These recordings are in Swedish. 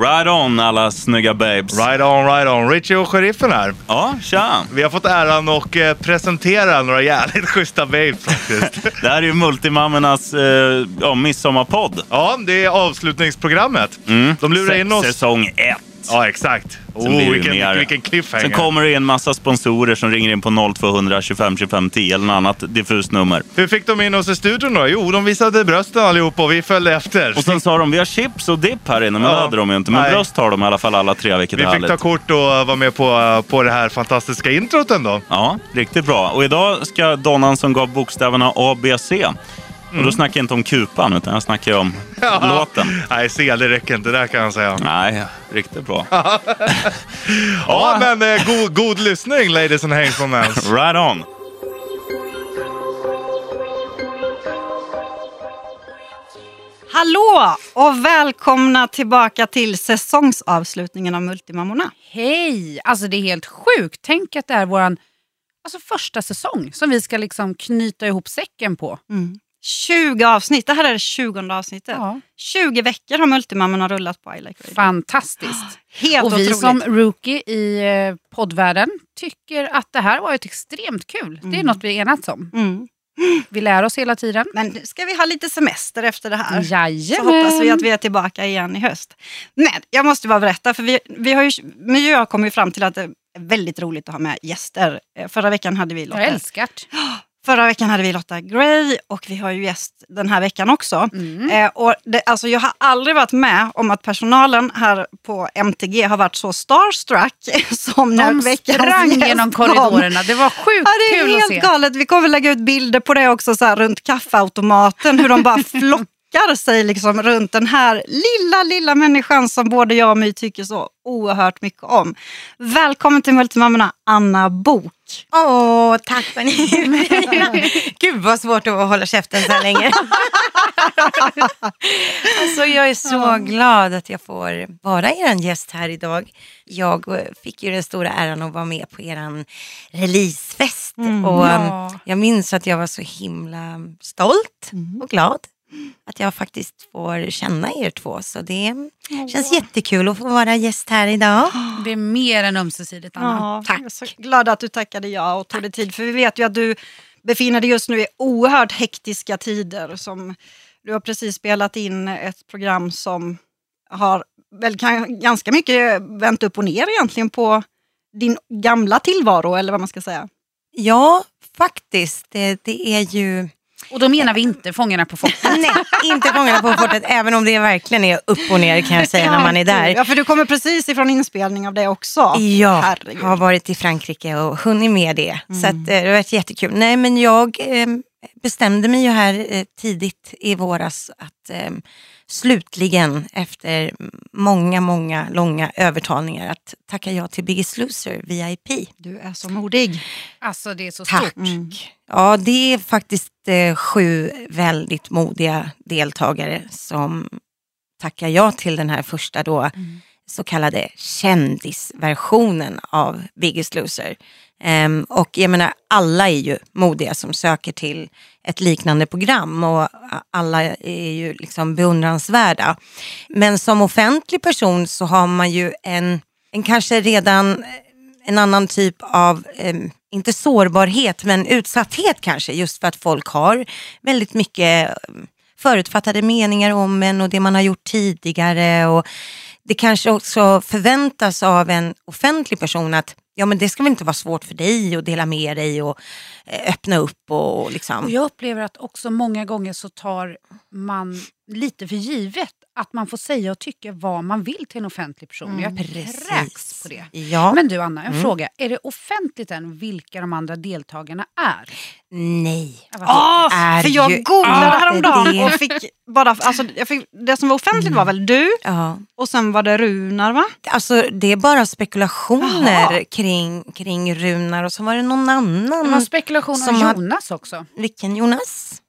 Right on alla snygga babes. Right on, right on. Richie och sheriffen här. Ja, tja. Vi har fått äran att eh, presentera några jävligt schyssta babes faktiskt. Det här är ju Multimammornas eh, ja, midsommarpodd. ja, det är avslutningsprogrammet. De lurar in oss. Säsong ett. Ja, exakt. Oh, vilken, mer. vilken cliffhanger. Sen kommer det in massa sponsorer som ringer in på 0200 25 25 10 eller något annat diffust nummer. Hur fick de in oss i studion då? Jo, de visade brösten allihopa och vi följde efter. Och sen sa de vi har chips och dipp här inne, men Ja. det hade de ju inte. Men Nej. bröst har de i alla fall alla tre, vilket vi fick härligt. ta kort och vara med på, på det här fantastiska introt ändå. Ja, riktigt bra. Och idag ska Donnan som gav bokstäverna A, B, C. Och då snackar jag inte om kupan, utan jag snackar om låten. Nej, C, det räcker inte där kan jag säga. Nej, riktigt bra. Ja, men eh, god, god lyssning ladies and gentlemen. Right on. Hallå och välkomna tillbaka till säsongsavslutningen av Multimammorna. Hej! Alltså det är helt sjukt. Tänk att det är vår alltså, första säsong som vi ska liksom knyta ihop säcken på. 20 avsnitt, det här är det 20 avsnittet. Ja. 20 veckor har Multimammorna rullat på I Like Radio. Fantastiskt. Helt Och vi otroligt. som rookie i eh, poddvärlden tycker att det här var ett extremt kul. Det är något vi enats om. Mm. Vi lär oss hela tiden. Men nu ska vi ha lite semester efter det här. Så Jajamän. hoppas vi att vi är tillbaka igen i höst. Men jag måste bara berätta, för vi, vi har ju, men jag kommer ju fram till att det är väldigt roligt att ha med gäster. Eh, Förra veckan hade vi Jag Lotta, älskar det. förra veckan hade vi Lotta Gray och vi har ju gäst den här veckan också. Mm. Eh, och det, alltså jag har aldrig varit med om att personalen här på MTG har varit så starstruck som när De veckans sprang gäst genom korridorerna. Det var sjukt Ja, det är kul att helt se. galet. Vi kommer lägga ut bilder på det också så här, runt kaffeautomaten. Hur de bara flockar sig liksom, runt den här lilla, lilla människan som både jag och My tycker så oerhört mycket om. Välkommen till Multimammorna, Anna Bok. Åh, tack för ni. Gud vad svårt att hålla käften så här länge. alltså, jag är så glad att jag får vara er gäst här idag. Jag fick ju den stora äran att vara med på er releasefest. och Ja. um, Jag minns att jag var så himla stolt och glad att jag faktiskt får känna er två. Så det känns jättekul att få vara gäst här idag. Det är mer än ömsesidigt, Anna. Ja, tack. Jag är så glad att du tackade ja och tog dig tid. För vi vet ju att du befinner dig just nu i oerhört hektiska tider. Som, du har precis spelat in ett program som har väl kan, ganska mycket vänt upp och ner egentligen på din gamla tillvaro, eller vad man ska säga. Ja, faktiskt. Det, det är ju... Och då menar vi inte Fångarna på fortet. Nej, inte Fångarna på fortet, även om det verkligen är upp och ner kan jag säga när man är där. Ja, för du kommer precis ifrån inspelning av det också. Ja, Herregud. har varit i Frankrike och hunnit med det. Så att, eh, det har varit jättekul. Nej, men jag eh, bestämde mig ju här eh, tidigt i våras att eh, slutligen efter många, många långa övertalningar att tacka ja till Biggest Loser VIP. Du är så modig. Alltså det är så Tack. stort. Ja, det är faktiskt eh, sju väldigt modiga deltagare som tackar ja till den här första då, så kallade kändisversionen av Biggest Loser. Um, och jag menar, alla är ju modiga som söker till ett liknande program och alla är ju liksom beundransvärda. Men som offentlig person så har man ju en, en kanske redan eh, en annan typ av, um, inte sårbarhet, men utsatthet kanske. Just för att folk har väldigt mycket ehm, förutfattade meningar om en och det man har gjort tidigare. Och det kanske också förväntas av en offentlig person att ja, men det ska väl inte vara svårt för dig att dela med dig och eh, öppna upp. Och, liksom. Och jag upplever att också många gånger så tar man lite för givet att man får säga och tycka vad man vill till en offentlig person. jag kräks på det. Ja. Men du Anna, en fråga. Är det offentligt än vilka de andra deltagarna är? Nej. Ah, är för jag googlade inte häromdagen och fick bara, alltså, jag fick, det som var offentligt var väl du Ja. och sen var det Runar va? Alltså det är bara spekulationer kring, kring Runar och så var det någon annan. Det var spekulation om Jonas också. Vilken Jonas?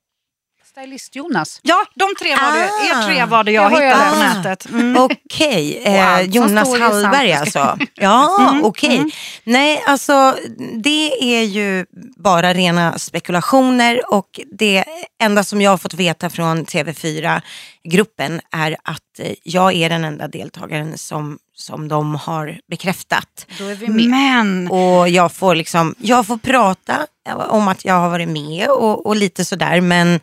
Stylist-Jonas. Ja, de tre var det. Ah. Er tre var det jag, Jag ju hittade på läst. nätet. Mm. Okej, Och eh, som Jonas. Hallberg alltså. Ja, okej. Nej, alltså det är ju bara rena spekulationer och det enda som jag har fått veta från TV4 gruppen är att eh, jag är den enda deltagaren som, som de har bekräftat. Då är vi med. Men, Och jag får, liksom, jag får prata om att jag har varit med och, och lite sådär men jag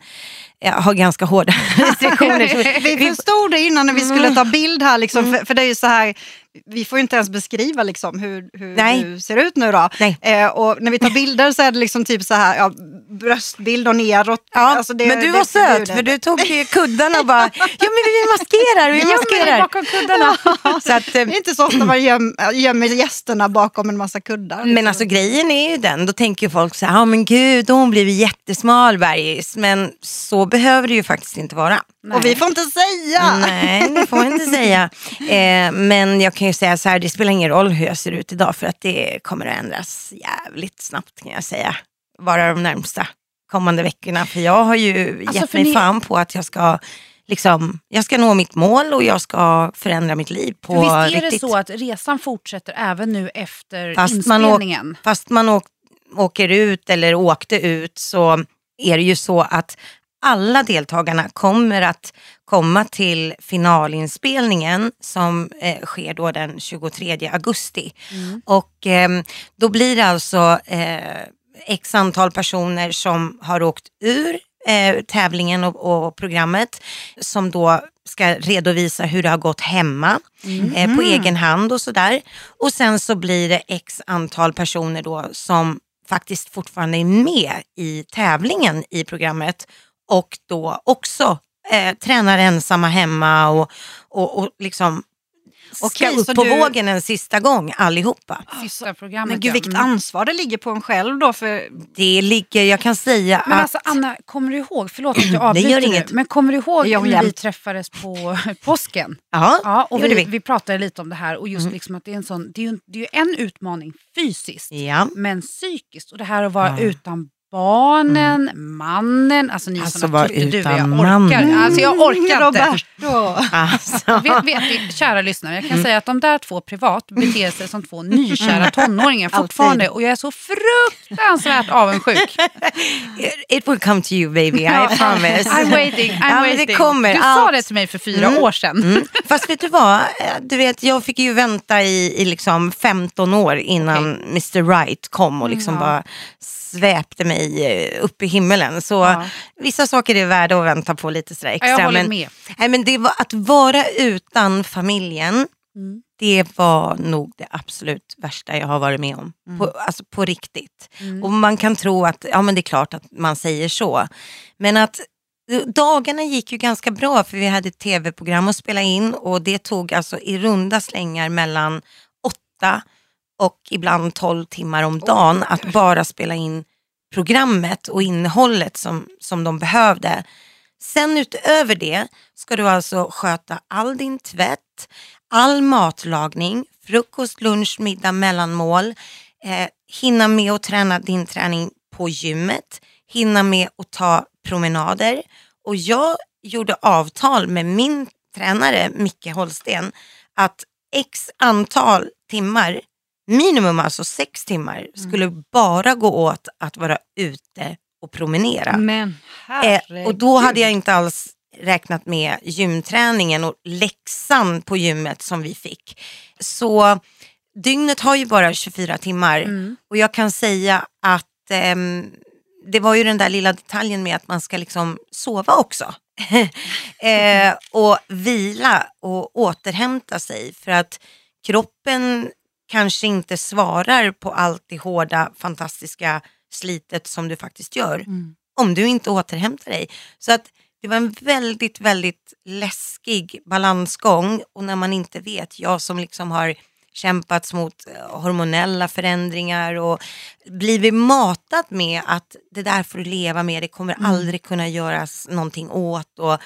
har ganska hårda restriktioner. Vi förstod det innan när vi skulle ta bild här, liksom, för, för det är ju så här, vi får ju inte ens beskriva liksom, hur, hur Nej. du ser ut nu då. Eh, och när vi tar bilder så är det liksom typ så här, ja, bröstbild och neråt. Ja, Alltså, det- men du det var söt för du tog kuddarna och bara, ja men vi maskerar, vi maskerar. bakom kuddarna. Så att, Det är inte så ofta man göm, gömmer gästerna bakom en massa kuddar. Men alltså grejen är ju den, då tänker folk så här, ja men gud, hon blev jättesmal Bergis. Men så behöver det ju faktiskt inte vara. Och vi får inte säga! Nej, det får inte säga. Eh, men jag kan ju säga så här, det spelar ingen roll hur jag ser ut idag för att det kommer att ändras jävligt snabbt kan jag säga. Bara de närmsta kommande veckorna. För jag har ju Alltså, gett mig ni- fan på att jag ska, liksom, jag ska nå mitt mål och jag ska förändra mitt liv på visst är riktigt. det så att resan fortsätter även nu efter Fast man, åk, inspelningen? fast man åk, åker ut eller åkte ut så är det ju så att alla deltagarna kommer att komma till finalinspelningen som eh, sker då den 23 augusti. Och ehm, då blir det alltså eh, x antal personer som har åkt ur eh, tävlingen och, och programmet som då ska redovisa hur det har gått hemma eh, på egen hand och sådär. Och sen så blir det x antal personer då som faktiskt fortfarande är med i tävlingen i programmet och då också eh, tränar ensamma hemma och, och, och liksom ska Okej, upp så på du- vågen en sista gång allihopa. Sista programmet. Men gud vilket Mm. ansvar det ligger på en själv då. För Det ligger, jag kan säga Men att alltså Anna, kommer du ihåg, förlåt att jag avbryter gör nu, inget. men kommer du ihåg Det när vi träffades på påsken? ja, Ja, och det vi, vi. vi pratade lite om det här och just liksom att det är en sån, det är ju, det är ju en utmaning fysiskt, Ja. men psykiskt. Och det här att vara Ja. utan barnen, mannen, alltså ni Alltså, som vara tyckte du, utan jag mannen. orkar, alltså jag orkar inte. Roberto. Alltså. Vet, vet ni, kära lyssnare, jag kan Mm. säga att de där två privat beter sig som två nykära tonåringar fortfarande och jag är så fruktansvärt avundsjuk. It will come to you baby, I promise. I'm waiting, I'm Ja, waiting. det kommer. du sa det till mig för fyra Mm. år sedan. Mm. Fast vet du vad, du vet, jag fick ju vänta i, i liksom 15 år innan Mr Right kom och liksom Ja. bara sväpte mig eh, upp i himmelen. Så Ja. vissa saker är värda att vänta på lite sådär Ja, extra. jag håller men, med. Nej, men det var, att vara utan familjen, Mm. det var nog det absolut värsta jag har varit med om. På, alltså på riktigt. Mm. Och man kan tro att, ja men det är klart att man säger så. Men att eh, dagarna gick ju ganska bra för vi hade ett tv-program att spela in och det tog alltså i runda slängar mellan åtta och ibland 12 timmar om dagen att bara spela in programmet och innehållet som, som de behövde. Sen utöver det ska du alltså sköta all din tvätt, all matlagning, frukost, lunch, middag, mellanmål, eh, hinna med att träna din träning på gymmet, hinna med att ta promenader. Och jag gjorde avtal med min tränare Micke Holsten att x antal timmar, minimum alltså sex timmar, skulle bara gå åt att vara ute och promenera. Men Eh, och då hade jag inte alls räknat med gymträningen och läxan på gymmet som vi fick. Så dygnet har ju bara 24 timmar Mm. och jag kan säga att ehm, det var ju den där lilla detaljen med att man ska liksom sova också. eh, och vila och återhämta sig för att kroppen kanske inte svarar på allt det hårda, fantastiska slitet som du faktiskt gör Mm. om du inte återhämtar dig. Så att det var en väldigt, väldigt läskig balansgång och när man inte vet, jag som liksom har kämpats mot eh, hormonella förändringar och blivit matad med att det där får du leva med, det kommer aldrig kunna göras någonting åt och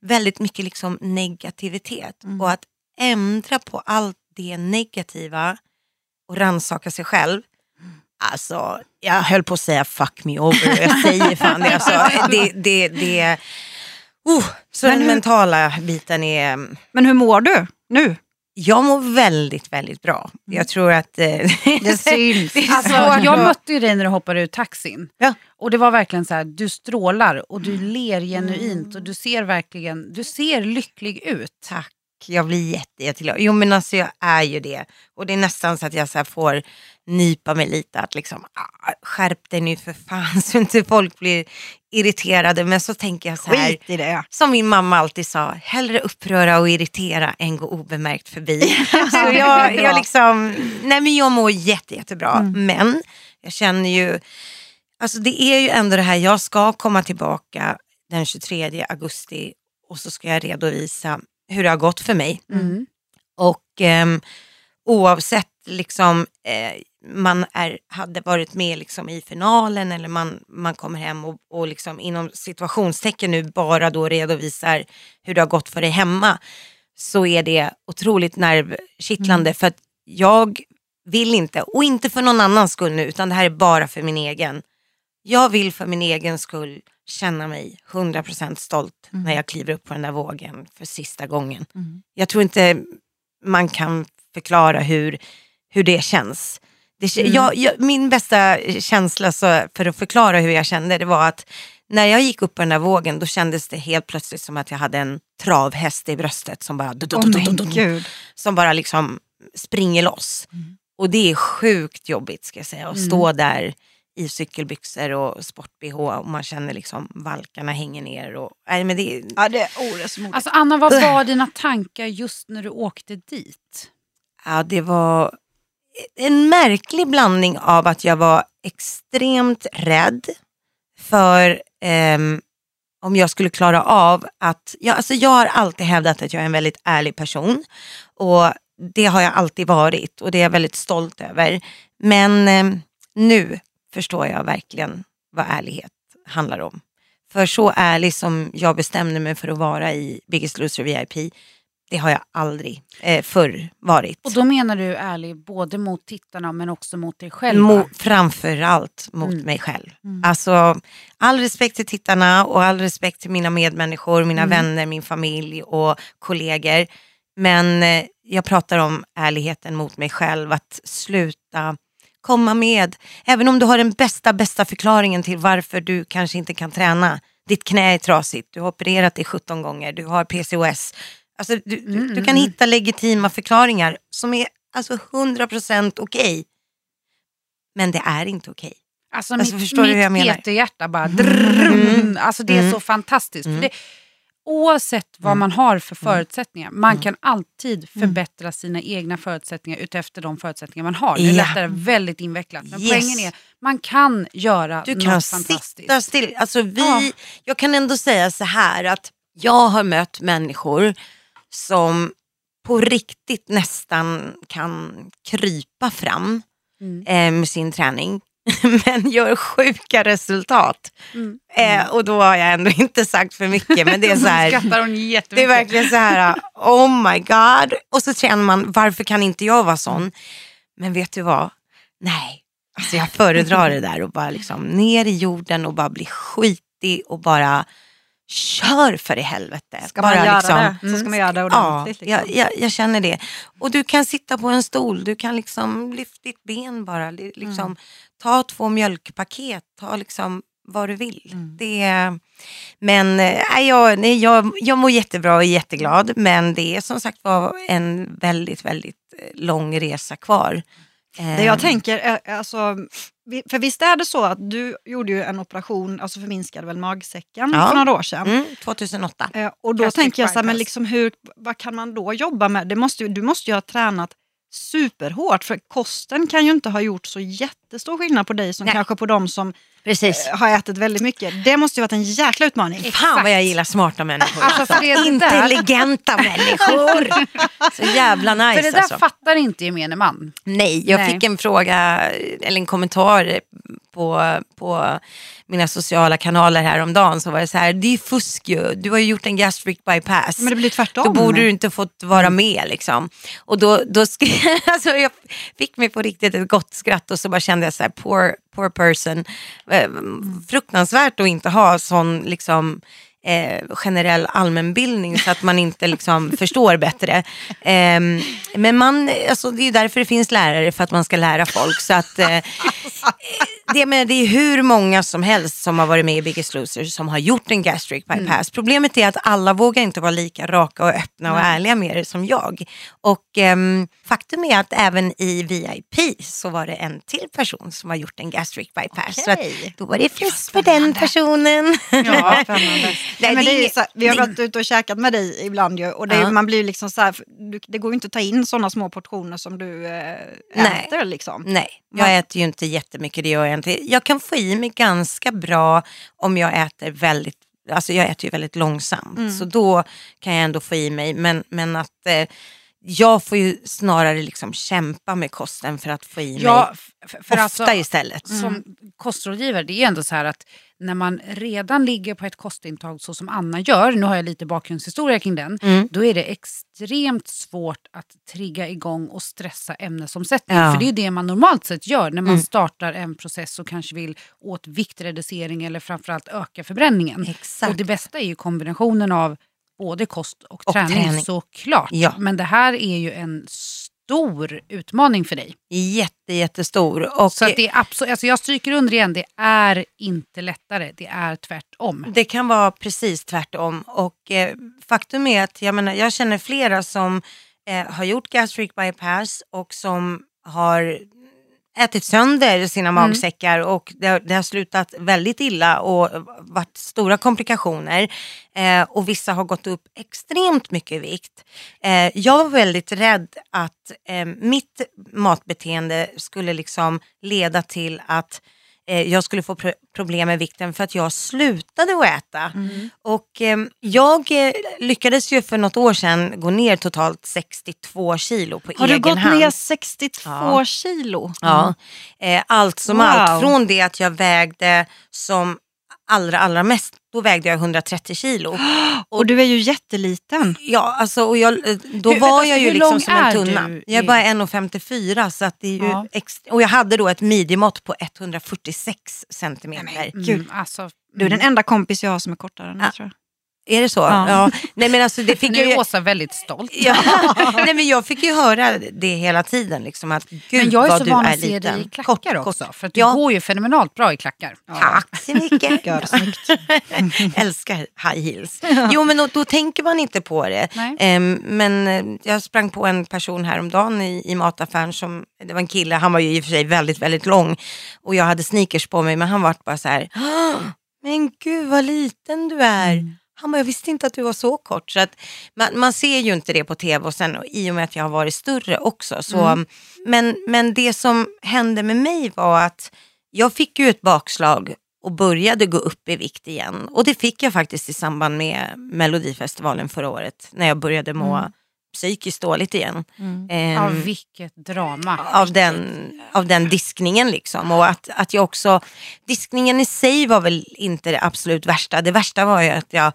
väldigt mycket liksom negativitet. Och att ändra på allt det negativa och rannsaka sig själv. Mm. Alltså, jag höll på att säga fuck me over och jag säger fan det. Alltså, det, det, det oh, så men den hur, mentala biten är... Mm. Men hur mår du nu? Jag mår väldigt, väldigt bra. Mm. Jag tror att... Eh, det syns. Alltså, jag mötte ju dig när du hoppade ur taxin. Ja. Och det var verkligen så här, du strålar och du ler genuint och du ser verkligen, du ser lycklig ut. Tack jag blir jätte, jätteglad. Jo men alltså jag är ju det. Och det är nästan så att jag så får nypa mig lite att liksom ah, skärp dig nu för fan så inte folk blir irriterade. Men så tänker jag så här, Skit i det, som min mamma alltid sa, hellre uppröra och irritera än gå obemärkt förbi. så jag, jag, liksom, nej men jag mår jätte, jättebra mm. men jag känner ju, alltså det är ju ändå det här, jag ska komma tillbaka den 23 augusti och så ska jag redovisa hur det har gått för mig. Mm. mm. Och eh, oavsett liksom, eh, man är, hade varit med liksom, i finalen eller man, man kommer hem och, och liksom, inom situationstecken nu bara då redovisar hur det har gått för dig hemma så är det otroligt nervkittlande mm. för att jag vill inte, och inte för någon annans skull nu, utan det här är bara för min egen. Jag vill för min egen skull känna mig 100% stolt mm. när jag kliver upp på den där vågen för sista gången. Mm. Jag tror inte man kan förklara hur, hur det känns. Det, mm. jag, jag, min bästa känsla så, för att förklara hur jag kände det var att när jag gick upp på den där vågen då kändes det helt plötsligt som att jag hade en travhäst i bröstet som bara, oh som bara liksom springer loss. Och det är sjukt jobbigt ska jag säga att stå där i cykelbyxor och sport-bh och man känner liksom valkarna hänger ner. Och, nej, men det, ja, det är orättmodigt. Alltså Anna, vad var dina tankar just när du åkte dit? Ja, det var en märklig blandning av att jag var extremt rädd för eh, om jag skulle klara av att, jag, alltså jag har alltid hävdat att jag är en väldigt ärlig person och det har jag alltid varit och det är jag väldigt stolt över. Men eh, nu förstår jag verkligen vad ärlighet handlar om. För så ärlig som jag bestämde mig för att vara i Biggest Loser VIP, det har jag aldrig eh, förr varit. Och då menar du ärlig både mot tittarna men också mot dig själv? Mo framförallt mot mm. mig själv. Mm. Alltså, all respekt till tittarna och all respekt till mina medmänniskor, mina mm. vänner, min familj och kollegor. Men eh, jag pratar om ärligheten mot mig själv, att sluta komma med. Även om du har den bästa, bästa förklaringen till varför du kanske inte kan träna. Ditt knä är trasigt, du har opererat dig 17 gånger, du har PCOS. Alltså, du, mm. du mm, kan mm. hitta legitima förklaringar som är alltså 100% okej. Okay. Men det är inte okej. Okay. Alltså, alltså, mitt, förstår mitt du hur jag menar? hjärta bara drrrr, mm. Alltså det är mm. så fantastiskt. För det, oavsett vad mm. man har för mm. förutsättningar. Man mm. kan alltid mm. förbättra sina egna förutsättningar utefter de förutsättningar man har. Nu ja. lät väldigt invecklat, men yes. poängen är man kan göra du något kan fantastiskt. Sitta still. Alltså vi, ja. Jag kan ändå säga så här att jag har mött människor som på riktigt nästan kan krypa fram mm. eh, med sin träning. Men gör sjuka resultat. Mm. Eh, och då har jag ändå inte sagt för mycket. Men det är så här. Det är verkligen så här, oh my god. Och så känner man, varför kan inte jag vara sån? Men vet du vad? Nej, alltså jag föredrar det där och bara liksom ner i jorden och bara bli skitig och bara kör för i helvete. Ska bara man göra liksom, det så ska man göra det Ja, ordentligt. jag, liksom. jag, jag känner det. Och du kan sitta på en stol, du kan liksom lyfta ditt ben bara. li- Liksom, Mm. Ta två mjölkpaket, ta liksom vad du vill. Mm. Det men eh, nej, jag, nej, jag, jag mår jättebra och är jätteglad. Men det är som sagt var en väldigt, väldigt eh, lång resa kvar. Det jag tänker, är, alltså, för visst är det så att du gjorde ju en operation, alltså förminskade väl magsäcken Ja. för några år sedan. Mm, 2008. Eh, Och då Gastric tänker jag så här, men liksom hur, vad kan man då jobba med? Det måste, du måste ju ha tränat superhårt för kosten kan ju inte ha gjort så jättestor skillnad på dig som Nej. kanske på de som Precis. eh, har ätit väldigt mycket. Det måste ju varit en jäkla utmaning. Fan vad jag gillar smarta människor. Alltså, Intelligenta människor. Så jävla nice För det där alltså. fattar inte gemene man. Nej, jag Nej. fick en fråga eller en kommentar på, på mina sociala kanaler häromdagen. Så var det så här, det är fusk ju. Du har ju gjort en gastric bypass. Men det blir tvärtom. Då borde du inte fått vara med liksom. Och då, då skrev, alltså jag fick mig på riktigt ett gott skratt och så bara kände jag så här, poor, poor person. Eh, fruktansvärt att inte ha sån liksom eh, generell allmänbildning så att man inte liksom förstår bättre. Eh, men man, alltså, det är ju därför det finns lärare, för att man ska lära folk. Så att, eh, det, men det är hur många som helst som har varit med i Biggest Loser som har gjort en gastric bypass. Problemet är att alla vågar inte vara lika raka och öppna och ärliga med det som jag. Och ehm, faktum är att även i VIP så var det en till person som har gjort en gastric bypass. Så att, då var det fest för den personen. Ja. Nej, men det är så, vi har varit ute och käkat med dig ibland ju, och det, Ja. man blir liksom så här, det går ju inte att ta in sådana små portioner som du eh, Nej. äter liksom. Nej, jag äter ju inte jättemycket, det gör jag inte. Jag kan få i mig ganska bra om jag äter väldigt, alltså jag äter ju väldigt långsamt. Så då kan jag ändå få i mig, men, men att eh, jag får ju snarare liksom kämpa med kosten för att få i Ja, mig ofta alltså, istället. som kostrådgivare, det är ändå så här att när man redan ligger på ett kostintag så som Anna gör, nu har jag lite bakgrundshistoria kring den, Mm. då är det extremt svårt att trigga igång och stressa ämnesomsättning. Ja. För det är ju det man normalt sett gör när man Mm. startar en process och kanske vill åt viktreducering eller framförallt öka förbränningen. Exakt. Och det bästa är ju kombinationen av både kost och, Och träning, träning. såklart. Ja. Men det här är ju en stor utmaning för dig. Jätte, jättestor. Och Så att det är absolut, alltså jag stryker under igen, det är inte lättare, det är tvärtom. Det kan vara precis tvärtom. Och eh, faktum är att jag, menar, jag känner flera som eh, har gjort gastric bypass och som har ätit sönder sina magsäckar och det, har- det har slutat väldigt illa och varit stora komplikationer. Eh, och vissa har gått upp extremt mycket i vikt. Eh, jag var väldigt rädd att eh, mitt matbeteende skulle liksom leda till att eh, jag skulle få pro- problem med vikten för att jag slutade att äta. Och eh, jag lyckades ju för något år sedan gå ner totalt 62 kilo på Har egen du gått hand. ner 62 Ja. kilo? Ja, eh, allt som Wow. allt. Från det att jag vägde som allra, allra mest, då vägde jag 130 kilo. Och du är ju jätteliten. Ja, alltså, och jag, eh, då Hur- var jag ju liksom som en tunna. du Jag är bara 1,54 så att det är ju Ja. extra, och jag hade då ett midjemått på 146 centimeter. Gud. Mm, alltså, Du är den enda kompis jag har som är kortare än Ja. tror jag. Är det så? Ja. Ja. Nej men alltså det fick nu jag ju... är Åsa väldigt stolt. Ja. Nej men jag fick ju höra det hela tiden liksom att gud Men jag är så du van är att se dig i klackar Kort, också. kort. För att du Ja. går ju fenomenalt bra i klackar. Tack så mycket. Görsnyggt. Älskar high heels. Jo men då, då tänker man inte på det. Ehm, men eh, jag sprang på en person häromdagen i, i mataffären som, det var en kille, han var ju i och för sig väldigt, väldigt lång. Och jag hade sneakers på mig men han var bara så här, "Ah, men gud vad liten du är. Mm. Han bara, jag visste inte att du var så kort. Så att man, man ser ju inte det på tv och sen i och med att jag har varit större också. Så, Mm. men, men det som hände med mig var att jag fick ju ett bakslag och började gå upp i vikt igen. Och det fick jag faktiskt i samband med Melodifestivalen förra året. När jag började må Mm. Psykiskt dåligt igen. Ehm, Ja, vilket drama. av den, av den diskningen liksom. Och att, att jag också, diskningen i sig var väl inte det absolut värsta. Det värsta var ju att jag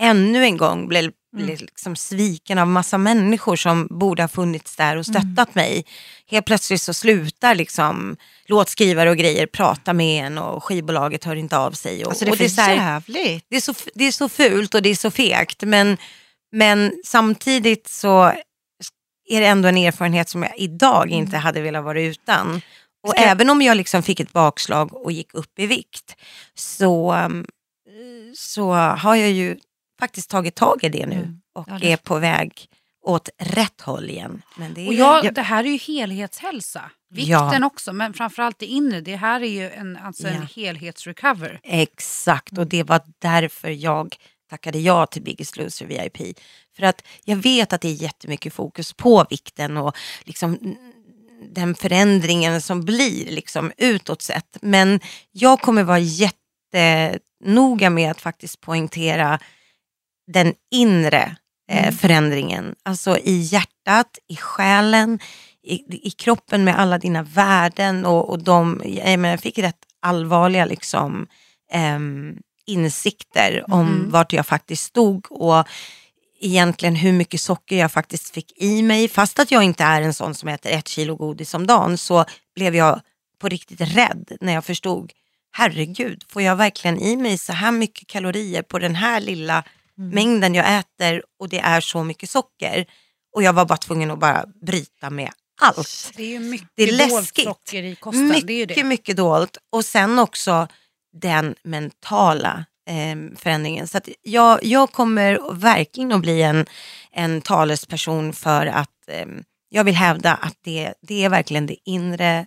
ännu en gång blev, blev liksom sviken av massa människor som borde ha funnits där och stöttat mig. Helt plötsligt så slutar liksom låtskrivare och grejer prata med en och skivbolaget hör inte av sig. Och, Alltså det är och för så här- det är, så, det är så fult och det är så fegt. Men, men samtidigt så är det ändå en erfarenhet som jag idag inte hade velat vara utan. Och Ska- även om jag liksom fick ett bakslag och gick upp i vikt så, um, så har jag ju faktiskt tagit tag i det nu Mm. och Ja, det- är på väg åt rätt håll igen. Men det är, Och jag, Ja. det här är ju helhetshälsa. Vikten Ja. också, men framförallt det inre. Det här är ju en, alltså en Ja. helhetsrecover. Exakt, och det var därför jag tackade ja till Biggest Loser VIP. För att jag vet att det är jättemycket fokus på vikten och liksom mm, den förändringen som blir liksom utåt sett. Men jag kommer vara jättenoga med att faktiskt poängtera den inre eh, förändringen. Alltså i hjärtat, i själen, i, i kroppen med alla dina värden och, och de, jag, menar, jag fick rätt allvarliga liksom, ehm, insikter om Mhm. vart jag faktiskt stod och egentligen hur mycket socker jag faktiskt fick i mig. Fast att jag inte är en sån som äter ett kilo godis om dagen så blev jag på riktigt rädd när jag förstod herregud, får jag verkligen i mig så här mycket kalorier på den här lilla mängden jag äter och det är så mycket socker. Och jag var bara tvungen att bara bryta med allt. Det är ju mycket Det är dolt läskigt. socker i kosten. Mycket, det är det. mycket dolt. Och sen också den mentala eh, förändringen. Så jag, jag kommer verkligen att bli en, en talesperson för att eh, jag vill hävda att det, det är verkligen det inre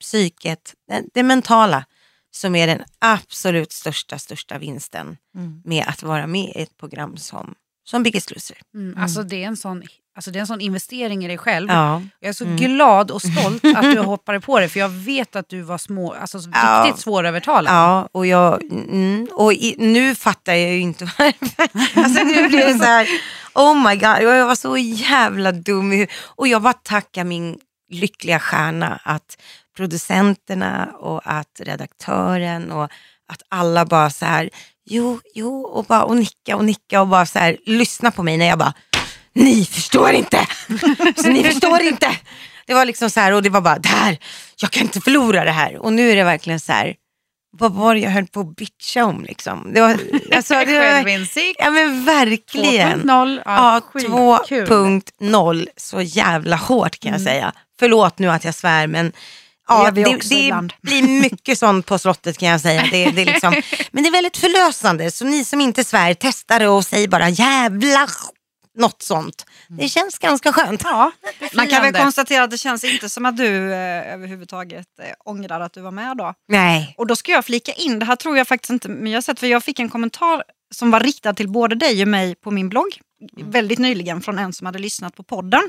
psyket, det, det mentala som är den absolut största, största vinsten med att vara med i ett program som, som Biggest Loser. Mm, alltså, det är en sån, alltså det är en sån investering i dig själv. Ja. Jag är så Mm. glad och stolt att du hoppade på det för jag vet att du var små, alltså, Ja. riktigt svårövertalad. Ja, och, jag, mm, och i, nu fattar jag ju inte varför. Alltså nu blir det så här, oh my god, jag var så jävla dum i Och jag bara tackar min lyckliga stjärna att producenterna och att redaktören och att alla bara så här, jo, jo, och bara och nicka och nicka och bara så här, lyssna på mig när jag bara, ni förstår inte. Så ni förstår inte. Det var liksom så här och det var bara, där, jag kan inte förlora det här. Och nu är det verkligen så här, vad var det jag höll på att bitcha om liksom? Det var, alltså, det var, Självinsikt. ja men verkligen. 2.0. Ja, skitkul. 2.0 så jävla hårt kan jag säga. Förlåt nu att jag svär men Det ja, det, det ibland. blir mycket sånt på slottet kan jag säga. Det, det är liksom, men det är väldigt förlösande så ni som inte svär testar det och säger bara jävla något sånt. Det känns ganska skönt. Ja, Man kan väl konstatera att det känns inte som att du eh, överhuvudtaget eh, ångrar att du var med då. Nej. Och då ska jag flika in, det här tror jag faktiskt inte men jag har sett, för jag fick en kommentar som var riktad till både dig och mig på min blogg väldigt nyligen från en som hade lyssnat på podden.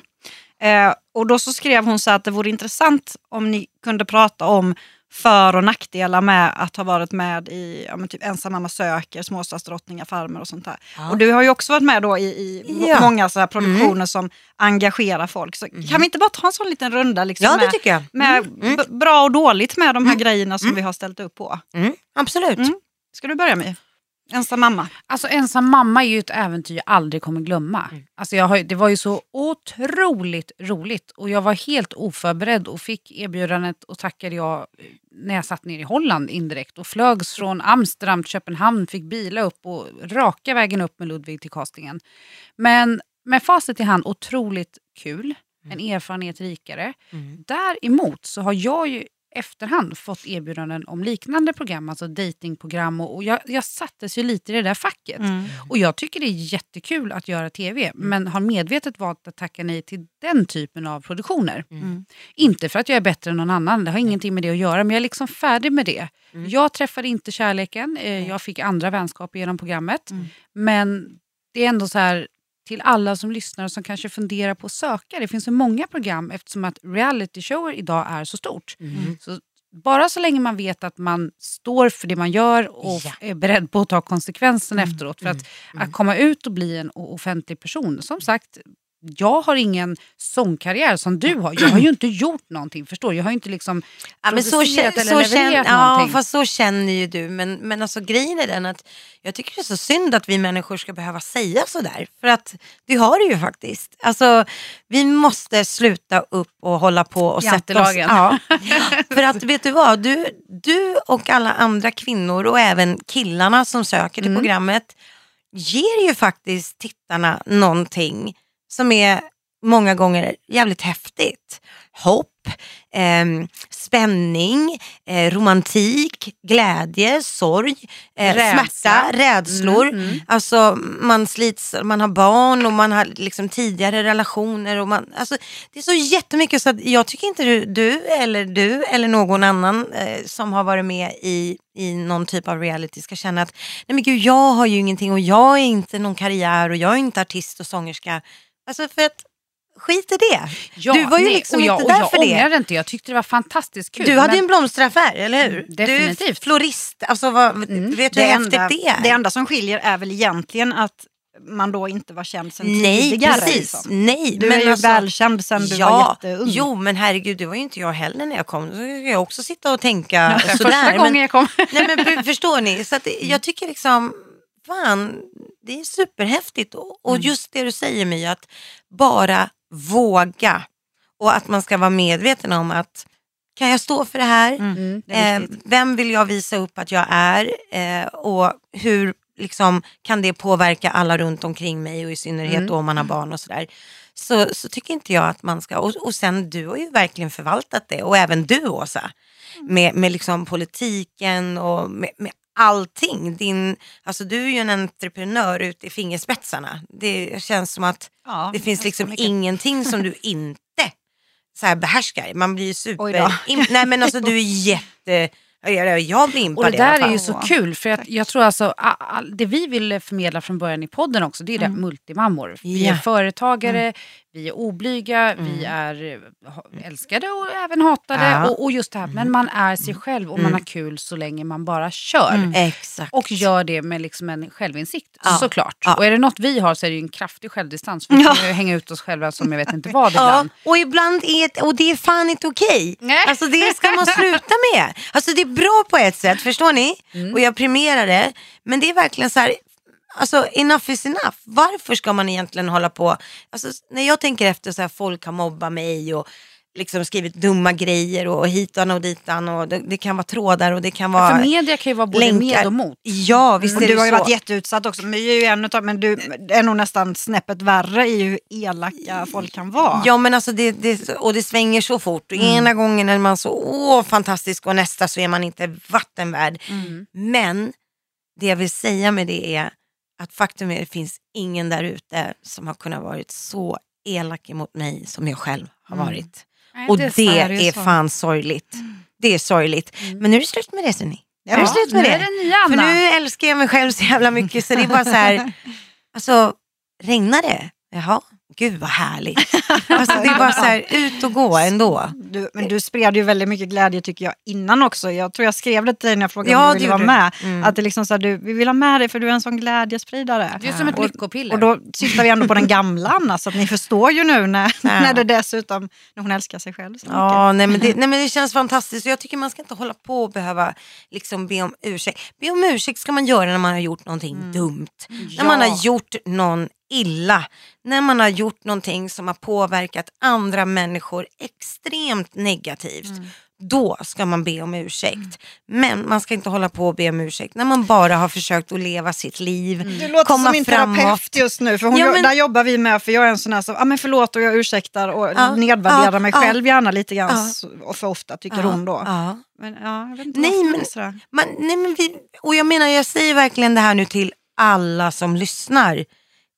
Eh, och då så skrev hon så att det vore intressant om ni kunde prata om för och nackdelar med att ha varit med i ja, men typ Ensam mamma söker, Småstadsdrottningar, Farmer och sånt där. Ja. Och du har ju också varit med då i, i Ja. många så här produktioner som engagerar folk. Så kan vi inte bara ta en sån liten runda liksom, med, med Mm. b- bra och dåligt med de här grejerna som vi har ställt upp på? Mm. Absolut. Mm. Ska du börja med? Ensam mamma. Alltså ensam mamma är ju ett äventyr jag aldrig kommer glömma. Alltså jag har, det var ju så otroligt roligt och jag var helt oförberedd och fick erbjudandet och tackade jag eh, när jag satt ner i Holland indirekt och flögs från Amsterdam till Köpenhamn, fick bila upp och raka vägen upp med Ludvig till castingen. Men med facit i hand, otroligt kul, en erfarenhet rikare. Mm. Däremot så har jag ju efterhand fått erbjudanden om liknande program, alltså datingprogram och, och jag, jag sattes ju lite i det där facket. Och jag tycker det är jättekul att göra tv, men har medvetet valt att tacka nej till den typen av produktioner. Mm. Inte för att jag är bättre än någon annan, det har ingenting med det att göra, men jag är liksom färdig med det. Jag träffade inte kärleken, eh, jag fick andra vänskaper genom programmet, men det är ändå så här till alla som lyssnar och som kanske funderar på att söka. Det finns så många program eftersom att reality shower idag är så stort. Så bara så länge man vet att man står för det man gör och Ja. är beredd på att ta konsekvenserna efteråt. För att, att komma ut och bli en offentlig person. Som sagt, jag har ingen sångkarriär som du har. Jag har ju inte gjort någonting, förstår? Jag har ju inte liksom Ja, men så, eller så, levererat känn, ja, någonting. fast så känner ju du. Men, men alltså, grejen är den att jag tycker det är så synd att vi människor ska behöva säga sådär. För att vi har det ju faktiskt. Alltså, vi måste sluta upp och hålla på och sätta oss... Ja. För att vet du vad, du, du och alla andra kvinnor och även killarna som söker till programmet ger ju faktiskt tittarna någonting som är många gånger jävligt häftigt. Hopp, ehm, spänning, eh, romantik, glädje, sorg, eh, Rädsla. smärta, rädslor. Mm, mm. Alltså man slits, man har barn och man har liksom tidigare relationer. Och man, alltså, det är så jättemycket så att jag tycker inte du, du eller du eller någon annan eh, som har varit med i, i någon typ av reality ska känna att nej men gud jag har ju ingenting och jag är inte någon karriär och jag är inte artist och sångerska. Alltså för att skit i det. Ja, du var ju nej, liksom jag, inte där för jag det. ångrade inte, jag tyckte det var fantastiskt kul. Du hade men- en blomsteraffär, eller hur? Mm, definitivt. Du är florist, alltså vad, Mm. vet du hur häftigt det är? det enda som skiljer är väl egentligen att man då inte var känd sen Nej, tidigare. precis. liksom. Nej, Du men är ju alltså- välkänd sen du var ja, jätteung. Jo, men herregud, det var ju inte jag heller när jag kom. Så ska jag också sitta och tänka Första sådär. gången Men, jag kom. nej, men för- förstår ni? Så att det- jag tycker liksom, fan, det är superhäftigt. Och, och just det du säger My, att bara våga. Och att man ska vara medveten om att kan jag stå för det här? Mm, det Eh, vem vill jag visa upp att jag är? Eh, och hur liksom, kan det påverka alla runt omkring mig och i synnerhet Mm. då om man har barn och sådär. Så, så tycker inte jag att man ska, och, och sen du har ju verkligen förvaltat det och även du Åsa. Med, med liksom politiken och med, med allting. Din, alltså du är ju en entreprenör ut i fingerspetsarna. Det känns som att Ja, det finns liksom ingenting som du inte så här behärskar. Man blir ju super... Nej men alltså du är jätte... Jag, blir Och impad det i alla där är ju så kul, för jag, jag tror alltså, all, det vi vill förmedla från början i podden också, det är det multimammor. Vi Ja. är företagare, vi är oblyga, vi är eh, älskade och även hatade. Ja. Och, och just det här, men man är sig själv och man har kul så länge man bara kör. Exakt. Och gör det med liksom en självinsikt, Ja. såklart. Ja. Och är det något vi har så är det ju en kraftig självdistans. För vi kan ju hänga ut oss själva som jag vet inte vad Ja, ibland. och ibland är det, och det är fan inte okej. Nej. Alltså det ska man sluta med. Alltså det bra på ett sätt, förstår ni? Mm. Och jag premierar det. Men det är verkligen så här, alltså enough is enough. Varför ska man egentligen hålla på? Alltså när jag tänker efter så här, folk har mobbat mig och liksom skrivit dumma grejer och hitan och ditan och det, det kan vara trådar och det kan vara För media kan ju vara både länkar. med och mot. Ja, visst Och är du det har ju så. varit jätteutsatt också, men, vi är ju en utav, men du är nog nästan snäppet värre i hur elaka folk kan vara. Ja men alltså det, det, och det svänger så fort. Och Ena gången är man så åh fantastisk och nästa så är man inte vattenvärd. Men det jag vill säga med det är att faktum är att det finns ingen där ute som har kunnat varit så elak emot mig som jag själv har varit. Nej, och det det, är är fan sorgligt. Det är sorgligt. Men nu är det slut med det ser ni. Nu är det Ja, slut med nu det. är det nya För nu älskar jag mig själv så jävla mycket så det är bara så här, alltså regnar det? Jaha, gud vad härligt. Alltså det är bara så här, ut och gå ändå. Du, men du spred ju väldigt mycket glädje tycker jag innan också. Jag tror jag skrev det till dig när jag frågade Ja, om du ville vara med. du. Mm. Att det liksom så här, du, vi vill ha med dig för du är en sån glädjespridare. Det är som ett Och- lyckopiller. Och då syftar vi ändå på den gamla Anna, så att ni förstår ju nu när, när det dessutom, när hon älskar sig själv så mycket. Ja, nej men, det, nej men det känns fantastiskt. Och jag tycker man ska inte hålla på och behöva liksom be om ursäkt. Be om ursäkt ska man göra när man har gjort någonting dumt. När man har gjort någon illa. När man har gjort någonting som har påverkat andra människor extremt negativt. Då ska man be om ursäkt. Men man ska inte hålla på och be om ursäkt när man bara har försökt att leva sitt liv. Du låter komma som min framåt. terapeut just nu, för hon, Ja, men- där jobbar vi med, för jag är en sån här som, ah, men förlåt och jag ursäktar och Ja, nedvärderar ja, mig ja. själv gärna lite grann Ja. för ofta tycker hon då. Men, ja, jag vet inte Nej, men-. Man, nej men vi, och jag menar, jag säger verkligen det här nu till alla som lyssnar.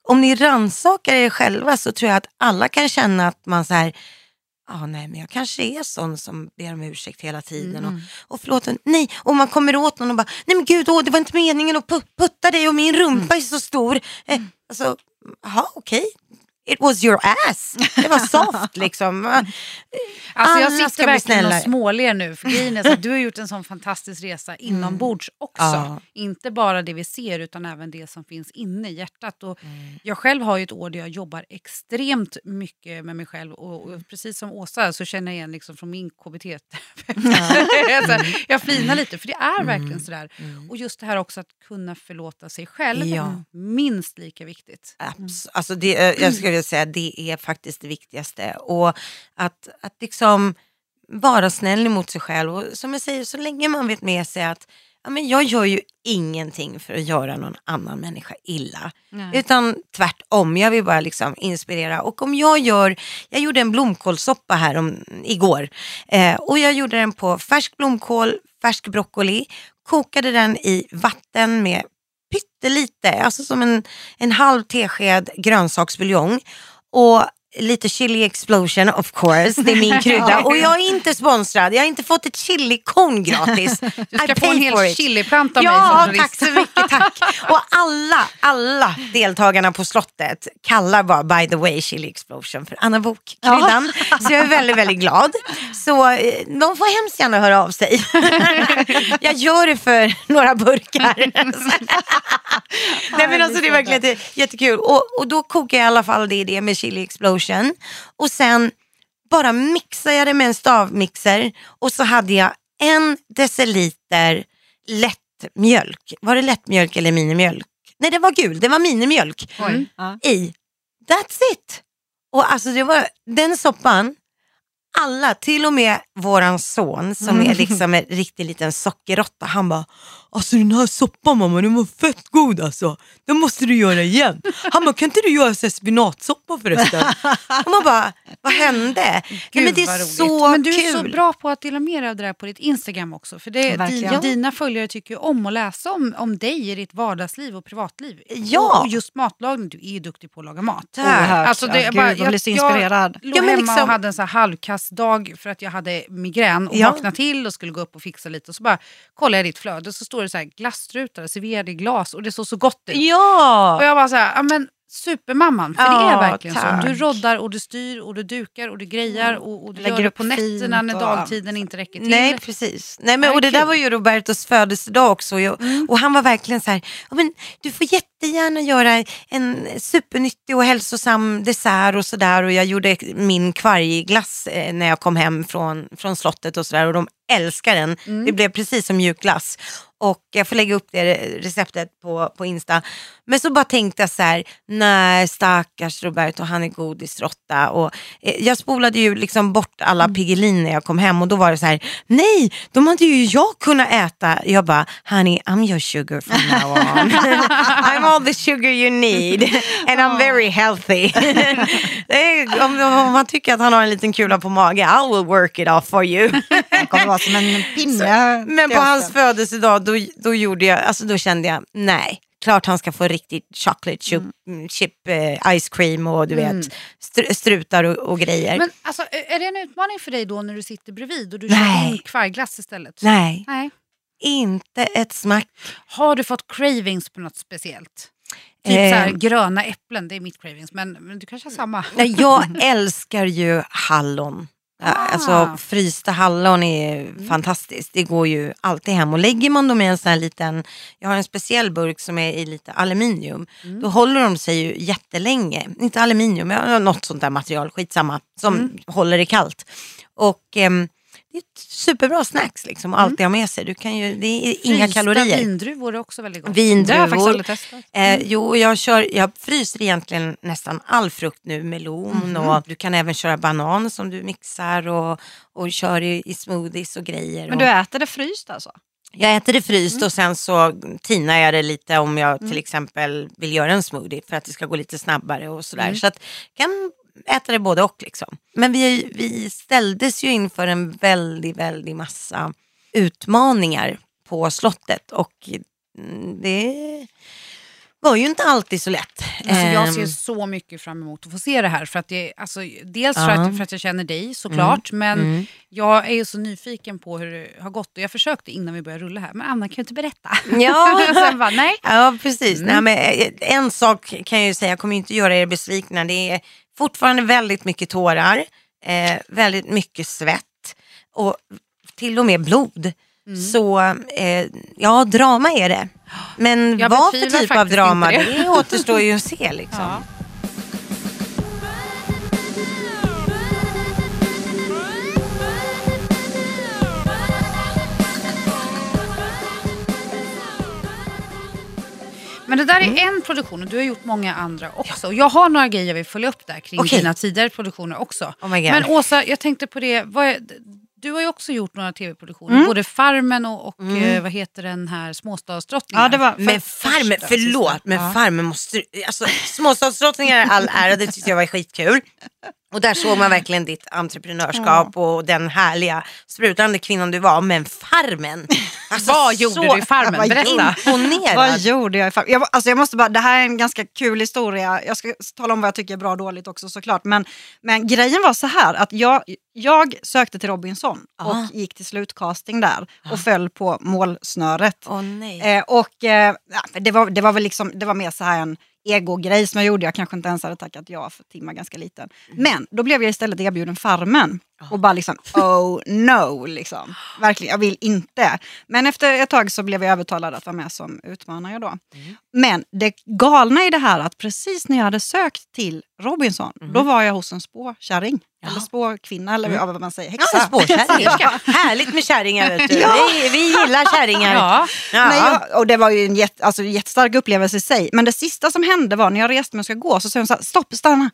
Om ni rannsakar er själva så tror jag att alla kan känna att man så här, ah, nej men jag kanske är sån som ber om ursäkt hela tiden. Och, och förlåt, nej, och man kommer åt någon och bara, nej men gud, åh, det var inte meningen att pu- putta dig och min rumpa är så stor. Eh, alltså, jaha okej. It was your ass. Det var soft liksom. Alltså jag Alla sitter verkligen och småler nu. För grejen är så du har gjort en sån fantastisk resa inombords också. Ja. Inte bara det vi ser utan även det som finns inne i hjärtat. Och Mm. Jag själv har ju ett år där jag jobbar extremt mycket med mig själv. Och, och precis som Åsa så känner jag igen liksom från min KBT. alltså, jag flinar lite för det är Mm. verkligen sådär. Och just det här också att kunna förlåta sig själv. Ja. Minst lika viktigt. Abs- alltså det, eh, jag skulle vilja säga det är faktiskt det viktigaste. Och att, att liksom vara snäll mot sig själv. Och som jag säger, så länge man vet med sig att ja, men jag gör ju ingenting för att göra någon annan människa illa. Utan tvärtom, jag vill bara liksom inspirera. Och om jag gör, jag gjorde en blomkålssoppa här om, igår. Eh, och jag gjorde den på färsk blomkål, färsk broccoli. Kokade den i vatten med pyttelite, alltså som en, en halv tesked grönsaksbuljong. Och lite chili explosion of course, det är min krydda. Och jag är inte sponsrad, jag har inte fått ett chilikorn gratis. Du ska få en hel chiliplanta av mig Ja, som tack turist. så mycket. Tack. Och alla, alla deltagarna på slottet kallar bara by the way chili explosion för Anna Bok-kryddan. Så jag är väldigt, väldigt glad. Så eh, de får hemskt gärna höra av sig. jag gör det för några burkar. Nej men alltså det är verkligen jätte- jättekul. Och, och då kokar jag i alla fall det i det med chili explosion. Och sen bara mixar jag det med en stavmixer och så hade jag en deciliter lättmjölk. Var det lättmjölk eller minimjölk? Nej det var gul, det var minimjölk Ja. i. That's it. Och alltså det var den soppan, alla, till och med våran son som är liksom en riktig liten sockerråtta, han bara Alltså den här soppan mamma, den var fett god alltså. Den måste du göra igen. Han bara, kan inte du göra så här spinatsoppa förresten? Och man bara, vad hände? Nej, men det är så Men du är kul. så bra på att dela med dig av det där på ditt Instagram också. För det, Verkligen. dina, följare tycker ju om att läsa om, om dig i ditt vardagsliv och privatliv. Ja. Och, just matlagning, du är ju duktig på att laga mat. Tack. Alltså, det, ja, jag Gud, bara- jag blir så jag- inspirerad. låg Ja, men hemma liksom- och hade en så här halvkass dag för att jag hade migrän och Ja. vaknade till och skulle gå upp och fixa lite. Och så bara kollade jag ditt flöde och så står det så här glasstrutar serverade i glas och det såg så gott ut. Och Ja, jag bara så här, ja men supermamman. För det är Ja, verkligen tack. så. Du roddar och du styr och du dukar och du grejar och, och du Lägger gör det upp på nätterna när och- dagtiden inte räcker till. Nej precis. Nej, men, Ja, och det där var ju Robertos födelsedag också. Och, jag, Mm. och han var verkligen så här, "Ja, men, du får jättegärna göra en supernyttig och hälsosam dessert och sådär. Och jag gjorde min kvargglass eh, när jag kom hem från, från slottet och sådär. Och de älskar den. Mm. Det blev precis som mjukglass. Och jag får lägga upp det receptet på, på Insta. Men så bara tänkte jag så här, nej stackars Roberto, han är godisråtta. Och eh, jag spolade ju liksom bort alla Mm. Piggelin när jag kom hem och då var det så här, nej, de hade ju jag kunnat äta. Jag bara, honey, I'm your sugar from now on. I'm all the sugar you need and I'm very healthy. om, om man tycker att han har en liten kula på magen, I will work it off for you. Han kommer vara som en pinne. Men till på hans födelsedag då, då, gjorde jag, alltså då kände jag, nej, klart han ska få riktigt chocolate chip, mm. chip eh, ice cream och du vet str- strutar och, och grejer. Men alltså, är det en utmaning för dig då när du sitter bredvid och du Nej. kör kvargglass istället? nej, Nej. inte ett smack. Har du fått cravings på något speciellt? Typ Eh. så här, gröna äpplen, det är mitt cravings. Men, men du kanske har samma? Nej, jag älskar ju hallon. Ah. Alltså frysta hallon är fantastiskt. Det går ju alltid hem. Och lägger man dem i en sån här liten, jag har en speciell burk som är i lite aluminium. Då håller de sig ju jättelänge. Inte aluminium, men jag har något sånt där material, skitsamma, som håller det kallt. Och ehm, det är ett superbra snacks liksom att alltid ha med sig. Du kan ju, det är inga Frysta kalorier. vindruvor är också väldigt gott. Vindruvor. Eh, jo, jag, kör, jag fryser egentligen nästan all frukt nu. Melon och du kan även köra banan som du mixar och, och kör i, i smoothies och grejer. Men och, du äter det fryst alltså? jag äter det fryst och sen så tinar jag det lite om jag Mm. till exempel vill göra en smoothie för att det ska gå lite snabbare och sådär. Mm. Så att jag kan äta det både och liksom. Men vi, vi ställdes ju inför en väldigt, väldigt massa utmaningar på slottet och mm, det var ju inte alltid så lätt. Alltså jag ser Ehm, så mycket fram emot att få se det här. För att det, alltså, dels för, att, för att jag känner dig såklart, men mm. jag är ju så nyfiken på hur det har gått. Och jag försökte innan vi började rulla här, men Anna kan ju inte berätta. Ja. Sen bara, nej. Ja, precis. Mm. Nej, men eh, en sak kan jag ju säga, jag kommer inte göra er besvikna. Det är fortfarande väldigt mycket tårar, eh, väldigt mycket svett och till och med blod. Mm. Så eh, ja, drama är det. Men Jag vad för typ av drama, det. det. återstår ju att se. Liksom. Ja. Men det där är Mm. en produktion och du har gjort många andra också. Och Jag har några grejer jag vill följa upp där kring Okej. dina tidigare produktioner också. Oh. Men Åsa, jag tänkte på det. Du har ju också gjort några tv-produktioner. Både Farmen och, och eh, vad heter den här Småstadsdrottningen. Ja, det var Men för- Farmen, första, förlåt, men Ja. Farmen måste... Alltså, Småstadsdrottningar är all ära, det tyckte jag var skitkul. Och där såg man verkligen ditt entreprenörskap och den härliga sprudlande kvinnan du var. Men Farmen! Alltså, Vad gjorde du i Farmen? Berätta. Imponerad. Vad gjorde jag i Farmen? Jag, alltså jag måste bara, det här är en ganska kul historia. Jag ska tala om vad jag tycker är bra och dåligt också såklart. Men, men grejen var så här att jag, jag sökte till Robinson Ah. och gick till slutcasting där och föll på målsnöret. Nej. Eh, och eh, ja, det, var, det var väl liksom, det var mer så här en egogrej som jag gjorde. Jag kanske inte ens hade tackat ja för Tim var ganska liten. Men då blev jag istället erbjuden Farmen. Och bara liksom, oh no, liksom. Verkligen, jag vill inte. Men efter ett tag så blev jag övertalad att vara med som utmanare då. Men det galna i det här att precis när jag hade sökt till Robinson, då var jag hos en spåkärring. Eller spåkvinna, eller vad man säger, häxa. Ja. Ja. Härligt med kärringar vet du. Ja. Vi, vi gillar kärringar. Ja. Ja. Nej, och det var ju en jätte, alltså, jättestark upplevelse i sig. Men det sista som hände var när jag reste mig och ska gå så sa hon så här, stopp, stanna.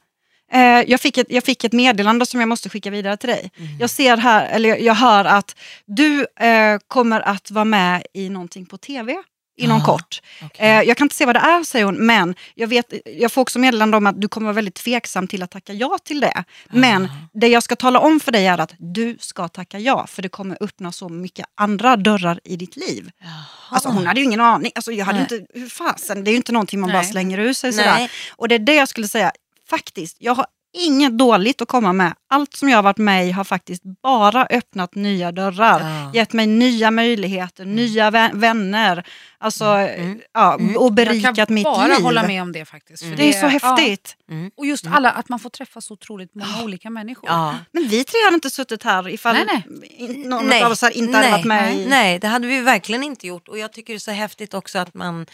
Eh, jag, fick ett, jag fick ett meddelande som jag måste skicka vidare till dig. Jag ser här, eller jag- hör att du eh, kommer att vara med i någonting på tv inom Ah, kort. okej. Eh, jag kan inte se vad det är säger hon, men jag, vet, jag får också meddelande om att du kommer vara väldigt tveksam till att tacka ja till det. Men det jag ska tala om för dig är att du ska tacka ja, för det kommer öppna så mycket andra dörrar i ditt liv. Alltså hon hade ju ingen aning. Alltså, jag hade Nej. inte, hur fasen, det är ju inte någonting man bara Nej. slänger ur sig sådär. Nej. Och det är det jag skulle säga, faktiskt, jag har inget dåligt att komma med. Allt som jag har varit med i har faktiskt bara öppnat nya dörrar. Ja. Gett mig nya möjligheter, nya vä- vänner. Alltså, Mm. ja, och Jag berikat kan mitt bara liv. hålla med om det faktiskt. för Det är så ja. häftigt. Mm. Och just alla, att man får träffa så otroligt många olika människor. Ja. Men vi tre hade inte suttit här ifall Nej, in- någon av oss hade inte hade nej, varit med i... Nej, det hade vi verkligen inte gjort. Och jag tycker det är så häftigt också att man,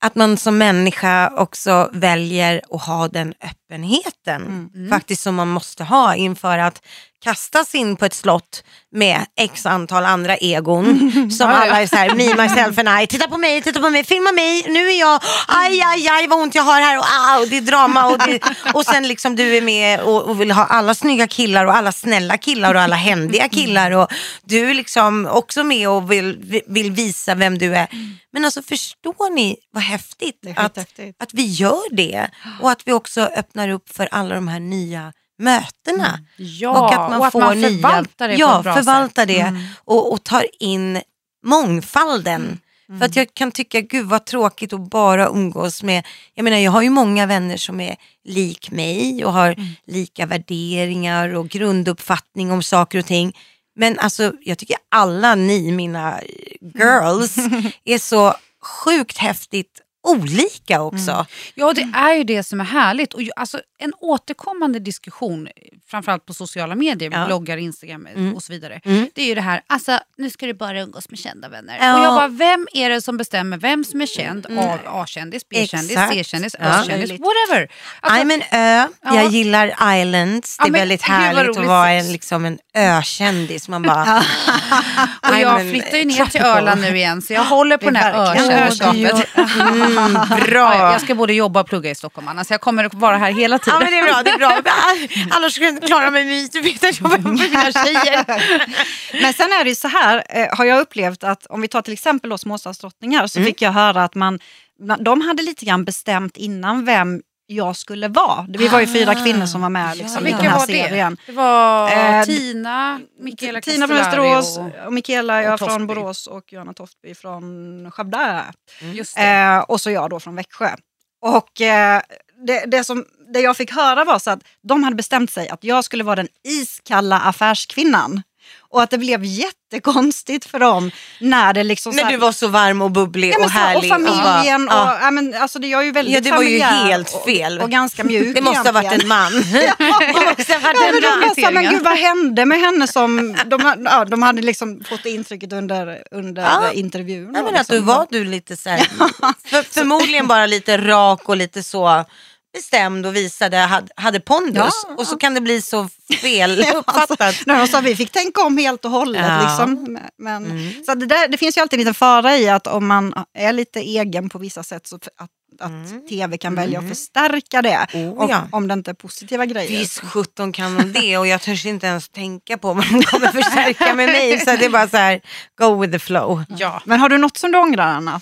att man som människa också väljer att ha den öppenheten. Faktiskt som man måste ha inför att kastas in på ett slott med x antal andra egon. som alla är så här, me, myself and I. Titta på mig, titta på mig, filma mig, nu är jag, aj, aj, aj vad ont jag har här och, ah, och det är drama. Och, det, och sen liksom du är med och, och vill ha alla snygga killar och alla snälla killar och alla händiga killar. Och du är liksom också med och vill, vill visa vem du är. Men alltså förstår ni vad häftigt, att, skithäftigt. att vi gör det. Och att vi också öppnar upp för alla de här nya mötena. Ja, och att man får nya, förvaltar det ja, på ett bra förvaltar sätt. det Mm. och, och tar in mångfalden. För att jag kan tycka, gud vad tråkigt att bara umgås med, jag menar jag har ju många vänner som är lik mig och har lika värderingar och grunduppfattning om saker och ting. Men alltså jag tycker alla ni, mina girls, är så sjukt häftigt olika också. Ja, det är ju det som är härligt. Och ju, alltså, en återkommande diskussion, framförallt på sociala medier, Ja. bloggar, Instagram Mm. och så vidare. Mm. Det är ju det här, alltså nu ska du bara umgås med kända vänner. Ja. Och jag bara, vem är det som bestämmer vem som är känd av A-kändis, B-kändis. C-kändis, Ja. Ö-kändis, whatever. Alltså, I'm an ö, Ja. jag gillar islands. Det Ja, är men väldigt härligt att vara en, liksom en ökändis. Man bara, och jag flyttar ju ner till tropical. Öland nu igen så jag håller på Det det är här ökändisskapet. Mm, Ja, bra. jag ska både jobba och plugga i Stockholm Anna, så jag kommer att vara här hela Ja tiden. men det är bra, det är bra. Annars skulle jag inte klara mig med du vet att jag behöver mina tjejer. Men sen är det ju så här, eh, har jag upplevt att om vi tar till exempel då småstadsdrottningar så fick jag höra att man, de hade lite grann bestämt innan vem jag skulle vara. Vi var ju fyra Ah, kvinnor som var med ja, liksom, i vilka den här var det? serien. Det var Eh, Tina, Mikaela Tina från Västerås, och- och Mikaela jag och från. Borås och Johanna Toftby från Skövde. Det. Eh, och så jag då från Växjö. Och eh, det, det, som, det jag fick höra var så att de hade bestämt sig att jag skulle vara den iskalla affärskvinnan. Och att det blev jättekonstigt för dem när det liksom... så När här- du var så varm och bubblig Ja, och så, och härlig. familjen. Och, ja. ja, men, alltså, jag är ju väldigt Ja, det var ju helt och- fel. Och, ganska mjuk Det måste ha varit en egentligen. man. Det måste ha varit Ja, en men de man. här, men gud vad hände med henne som... De, ja, de hade liksom fått intrycket under, under Ja. intervjun. Ja, men att du liksom. var du lite så här, för, förmodligen bara lite rak och lite så bestämd och visade, hade, hade pondus. Ja, och så kan det bli så fel Ja, uppfattat. Alltså, när de sa vi fick tänka om helt och hållet. Ja. Liksom. Men, Mm. så det, där, det finns ju alltid en liten fara i att om man är lite egen på vissa sätt så att, att Mm. tv kan välja att förstärka det. Oh, om, ja. om det inte är positiva grejer. Visst 17 kan de det och jag törs inte ens tänka på vad de kommer förstärka med mig. Så det är bara så här, go with the flow. Ja. Men har du något som du ångrar Anna?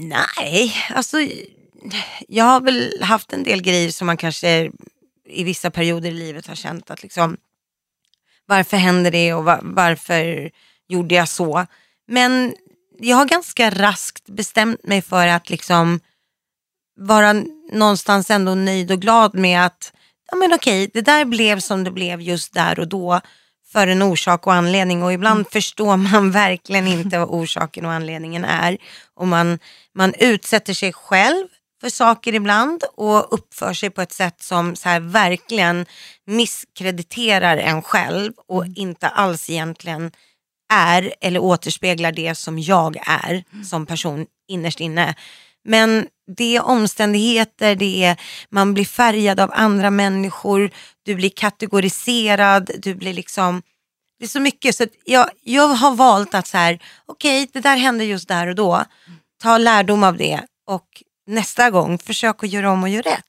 Nej, alltså jag har väl haft en del grejer som man kanske i vissa perioder i livet har känt att liksom varför händer det och va- varför gjorde jag så? Men jag har ganska raskt bestämt mig för att liksom vara någonstans ändå nöjd och glad med att ja men okej, det där blev som det blev just där och då för en orsak och anledning och ibland förstår man verkligen inte vad orsaken och anledningen är. Och man, man utsätter sig själv för saker ibland och uppför sig på ett sätt som så här verkligen misskrediterar en själv och inte alls egentligen är eller återspeglar det som jag är som person innerst inne. Men det är omständigheter, det är, man blir färgad av andra människor, du blir kategoriserad, du blir liksom, det är så mycket. Så jag, jag har valt att så här, okej det där hände just där och då, ta lärdom av det och nästa gång, försök att göra om och göra rätt.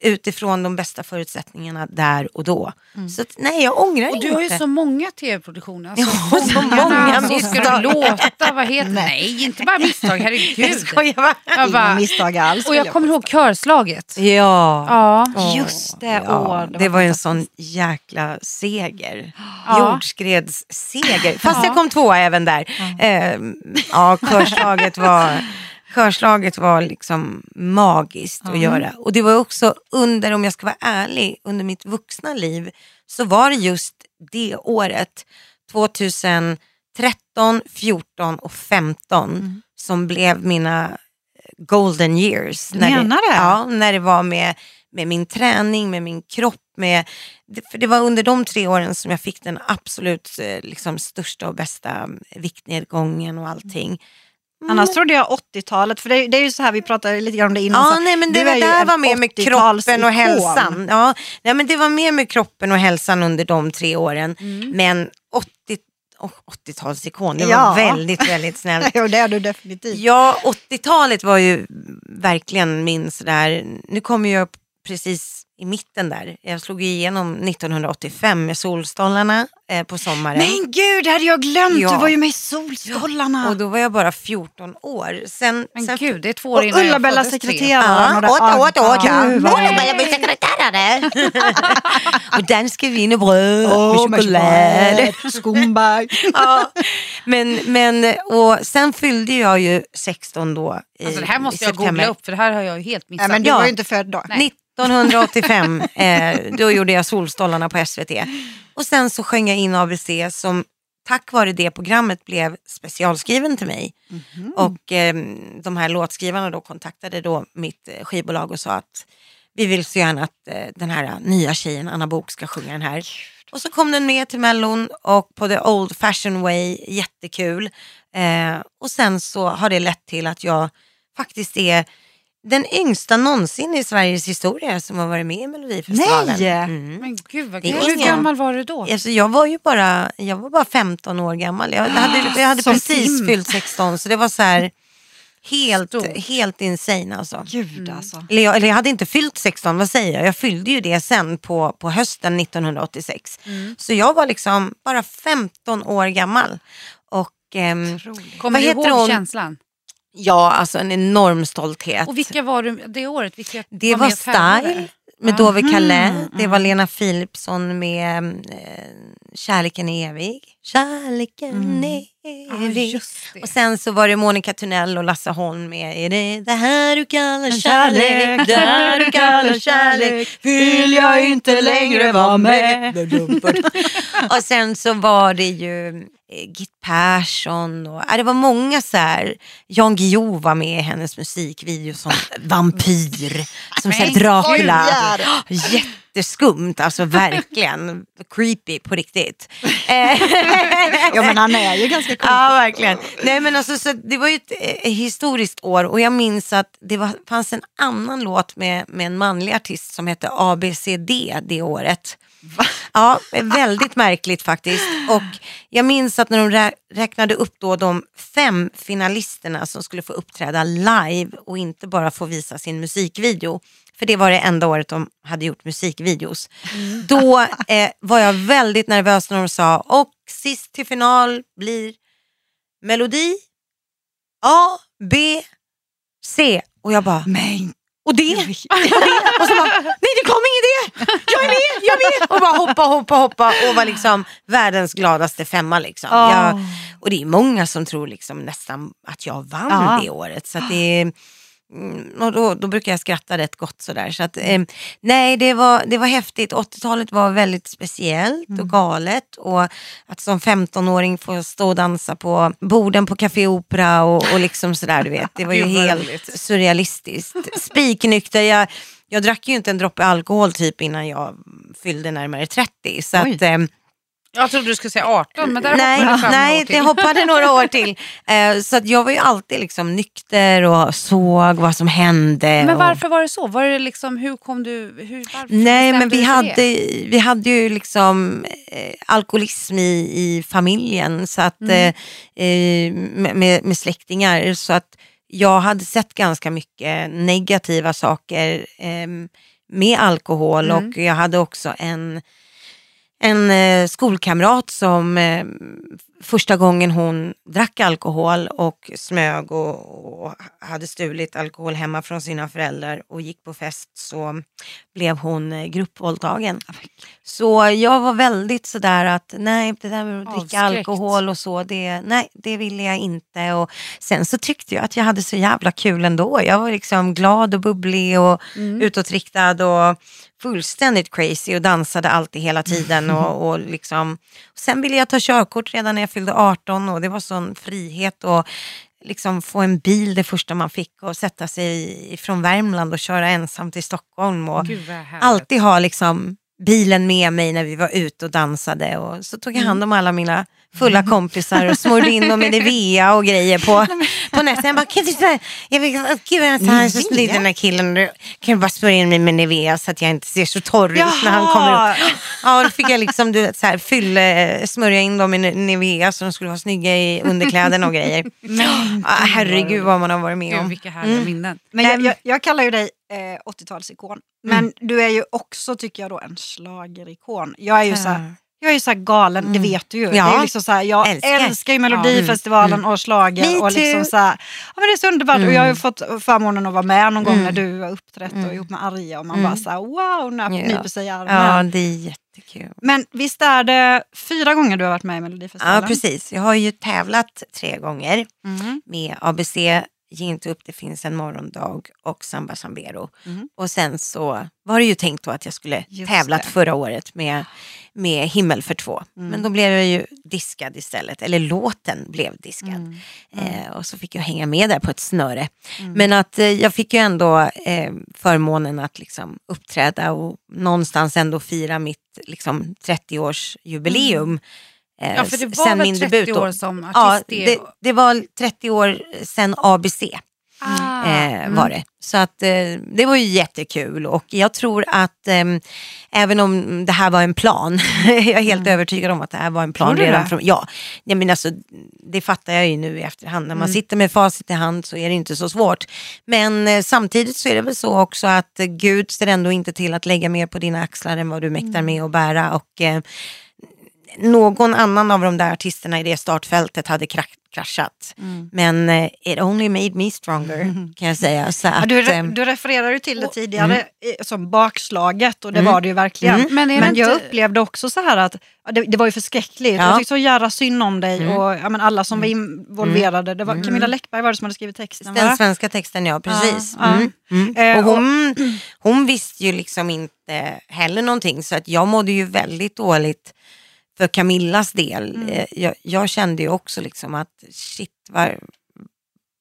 Utifrån de bästa förutsättningarna där och då. Så att, nej, jag ångrar Och inte. du har ju så många tv-produktioner. Alltså, Ja, så många så ska misstag. du låta, vad heter Nej, inte bara misstag, jag herregud. skojar bara. Jag Inga bara, misstag alls. och vill jag kommer ihåg körslaget. Ja. Ja. Just det, ja, åh, det det var var ju en sån jäkla seger. Ja. Jordskredsseger. Fast jag kom tvåa även där. Eh, ja, körslaget var, körslaget var liksom magiskt att göra. Och det var också under, om jag ska vara ärlig, under mitt vuxna liv så var det just det året, 2013, 14 och 15 som blev mina eh, golden years. När Menar det, du? Ja, när det var med, med min träning, med min kropp. Med, det, för det var under de tre åren som jag fick den absolut eh, liksom, största och bästa viktnedgången och allting. Annars trodde jag 80-talet, för det, det är ju så här, vi pratade lite grann om det innan. Ja, nej, men det ju där var mer med 80-talsikon. kroppen och hälsan. Ja, nej, men det var mer med kroppen och hälsan under de tre åren. Men 80, oh, 80-talsikon, det var Ja. väldigt, väldigt snällt. Jo, det är du definitivt. Ja, 80-talet var ju verkligen min sådär, nu kommer jag precis i mitten där. Jag slog igenom 1985 med Solstolarna eh, på sommaren. Men gud, det hade jag glömt! Ja. Du var ju med i Solstolarna. Och då var jag bara 14 år. Sen, Men sen gud, det är två år innan jag Ulla-Bella sekreteraren. och det- Ja, åt, åt, åt. Ah, gud, vad- Ulla-Bella blir sekreterare. och danska vin och bröd Åh, med choklad. Skumberg. ja. men, men, och sen fyllde jag ju 16 då i, Alltså det här måste jag googla upp för det här har jag ju helt missat. Nej, men du Ja. var ju inte född då. Nej. 1985, eh, då gjorde jag Solstolarna på SVT. Och sen så sjöng jag in ABC som tack vare det programmet blev specialskriven till mig. Och eh, de här låtskrivarna då kontaktade då mitt eh, skivbolag och sa att vi vill så gärna att eh, den här nya tjejen, Anna Bok ska sjunga den här. Och så kom den med till Mellon och på the old fashion way, jättekul. Eh, och sen så har det lett till att jag faktiskt är den yngsta någonsin i Sveriges historia som har varit med i Melodifestivalen. Nej! Mm. Men gud vad Det är kul. Hur gammal var du då? Alltså, jag var ju bara, jag var bara 15 år gammal. Jag hade, jag hade Som precis Tim. fyllt 16 så det var så här helt, Stort. helt insane alltså. Gud alltså. Eller jag, eller jag hade inte fyllt 16, vad säger jag? Jag fyllde ju det sen på, på hösten 1986. Så jag var liksom bara 15 år gammal. Och ehm, Kommer vad du heter ihåg hon? känslan? Ja, alltså en enorm stolthet. Och vilka var du det året? Vilka Det var tävlade? Style med Dove Calais. Det var Lena Philipsson med eh, Kärleken är evig. Kärleken är Ja, evig. det. och sen så var det Monica Tunnell och Lasse Holm med Är det det här du kallar kärlek? Det här du kallar kärlek vill jag inte längre vara med. och sen så var det ju eh, Git Persson och ja, det var många så här. Jan Guillou var med i hennes musikvideo som vampyr, som så här, Men Dracula. Jätteskumt, alltså verkligen. Creepy på riktigt. Ja, men han är ju ganska cool. Ja, verkligen. Nej, men alltså, så det var ju ett eh, historiskt år och jag minns att det var, fanns en annan låt med, med en manlig artist som hette ABCD det året. Ja, väldigt märkligt faktiskt. Och jag minns att när de rä- räknade upp då de fem finalisterna som skulle få uppträda live och inte bara få visa sin musikvideo. För det var det enda året de hade gjort musikvideos. Då eh, var jag väldigt nervös när de sa och sist till final blir melodi A, B, C. Och jag bara, Men och det, och det. Och så bara, nej det kom ingen det. Jag är med, jag är med. Och bara hoppa, hoppa, hoppa och var liksom världens gladaste femma. Liksom. Ja. Jag, och det är många som tror liksom nästan att jag vann Ja. det året. Så det mm, och då, då brukar jag skratta rätt gott sådär. Så att, eh, nej, det var, det var häftigt. 80-talet var väldigt speciellt och galet. Och att som 15-åring få stå och dansa på borden på Café Opera och, och liksom sådär, du vet. Det var ju helt surrealistiskt. Spiknykter. Jag, jag drack ju inte en droppe alkohol typ innan jag fyllde närmare 30. Så Oj. att, eh, Jag trodde du skulle säga 18 men där nej, hoppade fram nej det hoppade några år till. Eh, så att jag var ju alltid liksom nykter och såg vad som hände. Men och... varför var det så? Var det liksom, hur kom du... Hur, varför Nej men vi hade, det? vi hade ju liksom eh, alkoholism i, i familjen så att, Mm. eh, eh, med, med, med släktingar. Så att jag hade sett ganska mycket negativa saker eh, med alkohol Mm. och jag hade också en, en eh, skolkamrat som eh, första gången hon drack alkohol och smög och, och hade stulit alkohol hemma från sina föräldrar och gick på fest så blev hon eh, gruppvåldtagen. Så jag var väldigt sådär att nej det där med att dricka Avskräckt. alkohol och så, det, nej det ville jag inte. Och sen så tyckte jag att jag hade så jävla kul ändå. Jag var liksom glad och bubblig och utåtriktad och fullständigt crazy och dansade alltid hela tiden. Och, och liksom. Sen ville jag ta körkort redan när jag fyllde 18 och det var sån frihet. Och liksom få en bil det första man fick och sätta sig från Värmland och köra ensam till Stockholm. Och alltid ha liksom bilen med mig när vi var ute och dansade. Och så tog jag hand om alla mina fulla kompisar och smorde in dem i Nivea och grejer på, på näsan. Jag bara, kan du, jag vill, gud jag är så här så snygg den här killen. Kan du bara smörja in mig med Nivea så att jag inte ser så torr ut när han kommer upp. Ja, då fick jag liksom du vet, så här, fylle, smörja in dem i Nivea så de skulle vara snygga i underkläderna och grejer. Men, Ah, herregud vad man har varit med Gud om. vilka härliga minnen. Men jag, jag, jag kallar ju dig eh, 80-talsikon. Men du är ju också, tycker jag, då, en schlagerikon. Jag är ju så här, jag är ju så här galen, det vet du ju. Mm. Ja. Det är liksom så här, jag Älskar. älskar, ju Melodifestivalen och schlager. Och liksom så här, ja, men det är så underbart. Och jag har ju Mm. fått förmånen att vara med någon gång Mm. när du har uppträtt och Mm. ihop med Arja. Och man Mm. bara så här, wow, när Ja. nyper sig i armen. Ja, det är jättekul. Men visst är det fyra gånger du har varit med i Melodifestivalen? Ja, precis. Jag har ju tävlat tre gånger med ABC, Ge inte upp, det finns en morgondag och Samba Sambero. Mhm. Och sen så var det ju tänkt då att jag skulle Just tävlat det. förra året med, med Himmel för två. Mm. Men då blev jag ju diskad istället, eller låten blev diskad. Mm. Eh, och så fick jag hänga med där på ett snöre. Mm. Men att eh, jag fick ju ändå eh, förmånen att liksom uppträda och någonstans ändå fira mitt liksom, 30-årsjubileum. Eh, Ja för det var sen väl min 30 debut då. år som Ja, artist? det, det var 30 år sedan ABC Ah, eh, mm. var det. Så att eh, det var ju jättekul och jag tror att ehm, även om det här var en plan, jag är helt övertygad om att det här var en plan Mm. Redan det? från, ja, jag menar, alltså, det fattar jag ju nu i efterhand. När man Mm. sitter med facit i hand så är det inte så svårt. Men eh, samtidigt så är det väl så också att eh, Gud ser ändå inte till att lägga mer på dina axlar än vad du mäktar Mm. med att bära. Och, eh, någon annan av de där artisterna i det startfältet hade kra- kraschat. Mm. Men eh, it only made me stronger kan jag säga. Så att, du, eh, du refererar ju till det tidigare i- som bakslaget och det Mm. var det ju verkligen. Mm. Men, Men det jag inte, upplevde också så här att det, det var ju förskräckligt. Ja. Jag tyckte så jävla synd om dig Mm. och ja, men alla som var involverade. Det var Mm. Camilla Läckberg var det som hade skrivit texten den va? svenska texten, ja precis. Ja, ja. Mm. Mm. Eh, Och hon, hon visste ju liksom inte heller någonting så att jag mådde ju väldigt dåligt för Camillas del. Mm. Eh, Jag, jag kände ju också liksom att shit, var,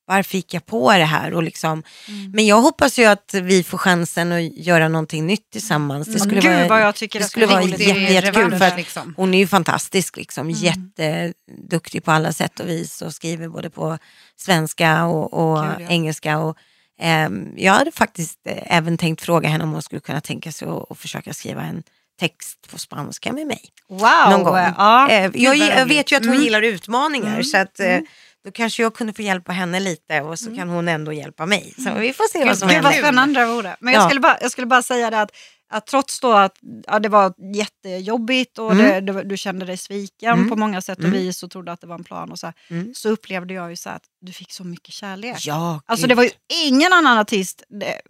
varför gick jag på det här? Och liksom, Mm. Men jag hoppas ju att vi får chansen att göra någonting nytt tillsammans. Det Mm. skulle Gud vara, jag tycker det skulle vara jätte- jättekul för att liksom. hon är ju fantastisk, liksom, Mm. jätteduktig på alla sätt och vis och skriver både på svenska och, och Kul, ja. engelska. Och, ehm, jag hade faktiskt eh, även tänkt fråga henne om hon skulle kunna tänka sig att försöka skriva en text på spanska med mig. Wow! Någon gång. Ja. Eh, jag, jag vet ju att hon Mm. gillar utmaningar Mm. så att eh, då kanske jag kunde få hjälpa henne lite och så kan hon ändå hjälpa mig. Så vi får se vad som Mm. Gud vad händer. spännande det vore. Men jag, Ja. skulle bara, jag skulle bara säga det att, att trots då att ja, det var jättejobbigt och Mm. det, det, du kände dig sviken Mm. på många sätt och Mm. vis och trodde att det var en plan och så, Mm. så upplevde jag ju så att du fick så mycket kärlek. Ja, Alltså det var ju ingen annan artist,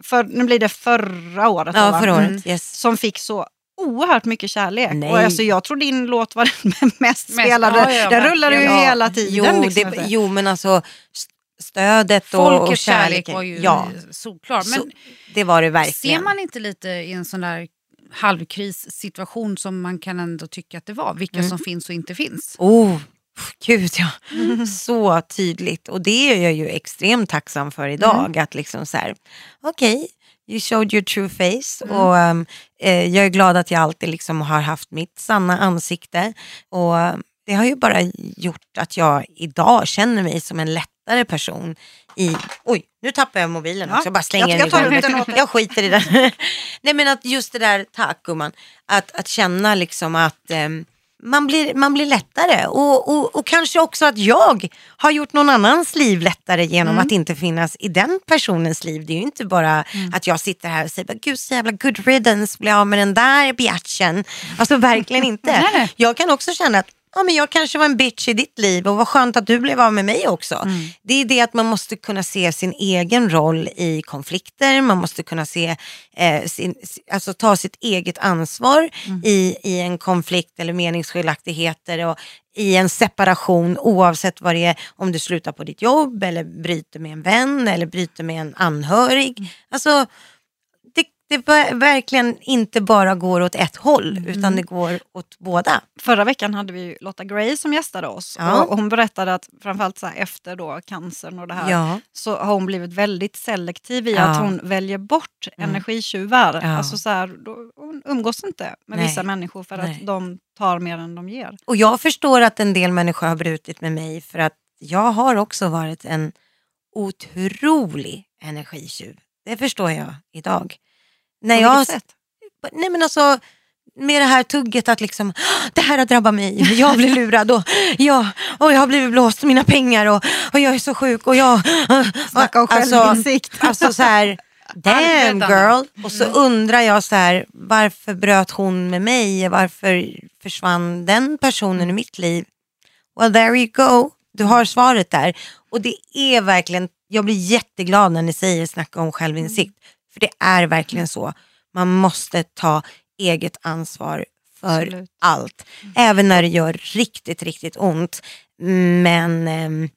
för, nu blir det förra året, Ja, förra året. Mm. Yes. som fick så oerhört mycket kärlek. Nej. Och alltså, jag tror din låt var den mest spelade. ja, ja, den rullade ju verkligen. hela tiden. Jo, liksom, det, jo men alltså st- stödet och, och Folkets kärlek kärleken. var ju ja, solklar. Men så, det var det verkligen. ser man inte lite i en sån där halvkrissituation som man kan ändå tycka att det var? Vilka Mm. som finns och inte finns? Oh, gud ja. Så tydligt. Och det är jag ju extremt tacksam för idag. Mm. Att liksom så här, okej, you showed your true face. Mm. Och um, eh, jag är glad att jag alltid liksom har haft mitt sanna ansikte. Och um, det har ju bara gjort att jag idag känner mig som en lättare person i... Oj, nu tappar jag mobilen Ja, också. Jag bara slänger jag- den jag den dig. Jag skiter i den. Nej men att just det där, tack gumman, att, att känna liksom att ehm, man blir, man blir lättare. Och, och, och kanske också att jag har gjort någon annans liv lättare genom att inte finnas i den personens liv. Det är ju inte bara att jag sitter här och säger, gud så jävla good riddance, bli av med den där biatchen. Alltså verkligen inte. Jag kan också känna att ja, men jag kanske var en bitch i ditt liv och vad skönt att du blev av med mig också. Det är det att man måste kunna se sin egen roll i konflikter, man måste kunna se, eh, sin, alltså ta sitt eget ansvar i, i en konflikt eller meningsskiljaktigheter och i en separation oavsett vad det är, om du slutar på ditt jobb eller bryter med en vän eller bryter med en anhörig. Alltså, det, det ver- verkligen inte bara går åt ett håll utan det går åt båda. Förra veckan hade vi Lotta Gray som gästade oss. Ja. Och hon berättade att framförallt så efter då cancern och det här Ja. så har hon blivit väldigt selektiv i Ja. att hon väljer bort energitjuvar. Ja. Alltså så här, då, hon umgås inte med Nej. vissa människor för Nej. att de tar mer än de ger. Och jag förstår att en del människor har brutit med mig för att jag har också varit en otrolig energitjuv. Det förstår jag idag. När På jag, sätt? nej men alltså, med det här tugget att liksom, "Ah, det här har drabbat mig, jag blir lurad och, ja, och jag har blivit blåst mina pengar och, och jag är så sjuk och jag... Snacka om alltså, självinsikt. alltså så här, damn girl. Och så undrar jag så här, varför bröt hon med mig? Varför försvann den personen i mitt liv? Well there you go, du har svaret där. Och det är verkligen, jag blir jätteglad när ni säger snacka om självinsikt. För det är verkligen så. Man måste ta eget ansvar för Absolut. allt. Även när det gör riktigt, riktigt ont. Men ehm,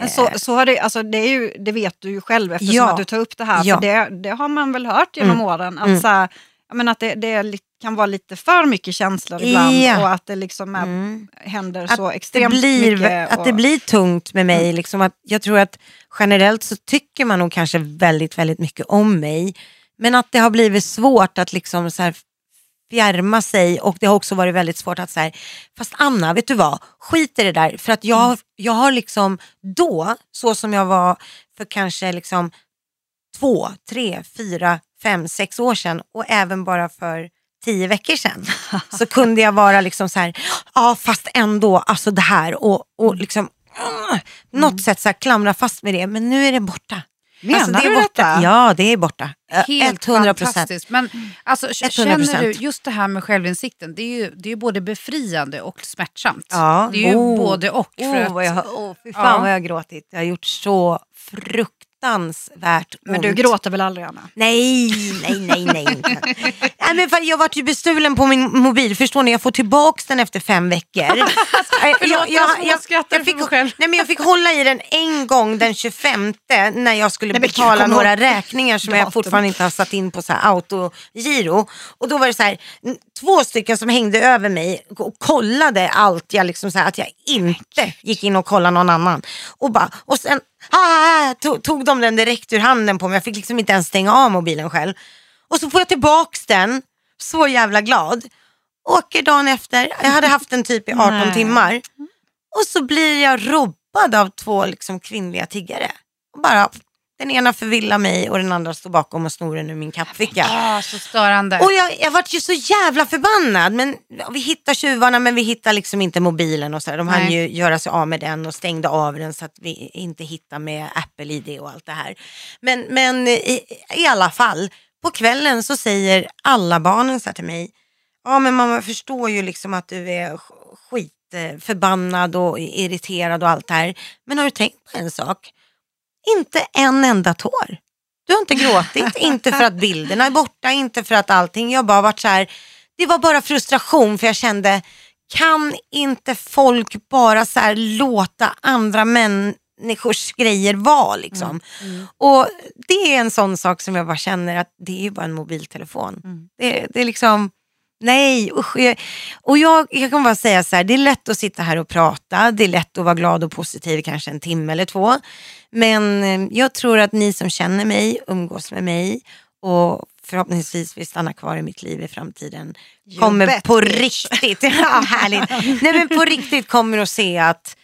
Men så, så har det, alltså det, är ju, det vet du ju själv eftersom Ja. att du tar upp det här. Ja. För det, det har man väl hört genom åren. Att, så här, jag menar att det, det är kan vara lite för mycket känslor ibland Ja. och att det liksom är, händer så att det, extremt blir, mycket. att det och- blir tungt med mig. Liksom att jag tror att generellt så tycker man nog kanske väldigt, väldigt mycket om mig. Men att det har blivit svårt att liksom så här fjärma sig och det har också varit väldigt svårt att säga, fast Anna, vet du vad, skit i det där. För att jag, jag har liksom då, så som jag var för kanske liksom två, tre, fyra, fem, sex år sedan och även bara för tio veckor sedan så kunde jag vara liksom så här, ja fast ändå, alltså det här och, och liksom uh, något sätt så här klamra fast med det men nu är det borta. Menar alltså, det är du borta. detta? Ja, det är borta. Helt 100 procent. fantastiskt. Men alltså, 100%. känner du, just det här med självinsikten, det är ju, det är både befriande och smärtsamt. Ja. Det är ju Oh. både och. För Oh, att, jag, oh, fy fan Ja. vad jag har gråtit. Jag har gjort så fruktansvärt ont. Men du gråter väl aldrig Anna? Nej, nej, nej, nej. nej men för jag vart ju bestulen på min mobil. Förstår ni? Jag får tillbaka den efter fem veckor. Förlåt, jag skrattar för fick, mig själv. nej, men jag fick hålla i den en gång den 25 när jag skulle Nej, betala några ihåg räkningar som jag fortfarande inte har satt in på så här autogiro. Och då var det så här, två stycken som hängde över mig och kollade allt. Jag liksom så här, att jag inte gick in och kollade någon annan. Och, bara, och sen ah, tog, tog de den direkt ur handen på mig. Jag fick liksom inte ens stänga av mobilen själv. Och så får jag tillbaks den, så jävla glad. Åker dagen efter, jag hade haft den typ i 18 Nej. timmar. Och så blir jag robbad av två liksom, kvinnliga tiggare. Och bara, den ena förvillar mig och den andra står bakom och snor den ur min kappficka. ah, så störande. Och jag, jag vart ju så jävla förbannad. Men vi hittar tjuvarna men vi hittar liksom inte mobilen och så. här. De hann ju göra sig av med den och stängde av den så att vi inte hittar med Apple-ID och allt det här. Men, men i, i alla fall, på kvällen så säger alla barnen så här till mig. Ja men mamma förstår ju liksom att du är skit eh, förbannad och irriterad och allt det här. Men har du tänkt på en sak? Inte en enda tår. Du har inte gråtit, inte för att bilderna är borta, inte för att allting. Jag bara varit så här, det var bara frustration för jag kände, kan inte folk bara så här låta andra människors grejer vara liksom? Och det är en sån sak som jag bara känner att det är ju bara en mobiltelefon. Det, det är liksom, nej usch. Jag, och jag, jag kan bara säga så här, det är lätt att sitta här och prata, det är lätt att vara glad och positiv kanske en timme eller två. Men eh, jag tror att ni som känner mig, umgås med mig och förhoppningsvis vill stanna kvar i mitt liv i framtiden You kommer bet, på bitch. riktigt, ja, härligt. Nej, men på riktigt kommer att se att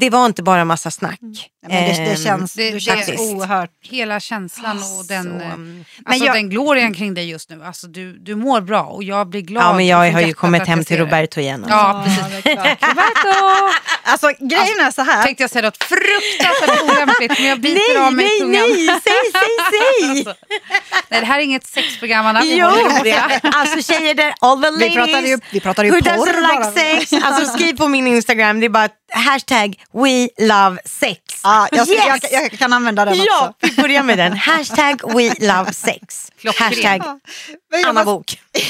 det var inte bara massa snack. Men det, det Ehm, känns, det- du känns faktiskt. oerhört... Hela känslan och den, Så, eh, mm. alltså jag- den glorian kring dig just nu. Alltså du, du mår bra och jag blir glad. Ja, men jag har ju kommit hem till det. Roberto igen. Alltså. Ja, precis. det. Roberto! Alltså grejen är så här. Tänkte jag säga något fruktansvärt olämpligt men jag biter av mig nej, tungan. nej, säg, säg, säg! Alltså, nej, det här är inget sexprogram Anna. Jo, det det, alltså tjejer där, all the ladies. Vi pratade ju, vi pratade ju Who porr doesn't bara. like sex? Alltså skriv på min Instagram, det är bara hashtag we love sex. Ja, jag, Yes! jag, jag kan använda den Ja, också. vi börjar med den. Hashtag we love sex. Hashtag Anna måste- Bok.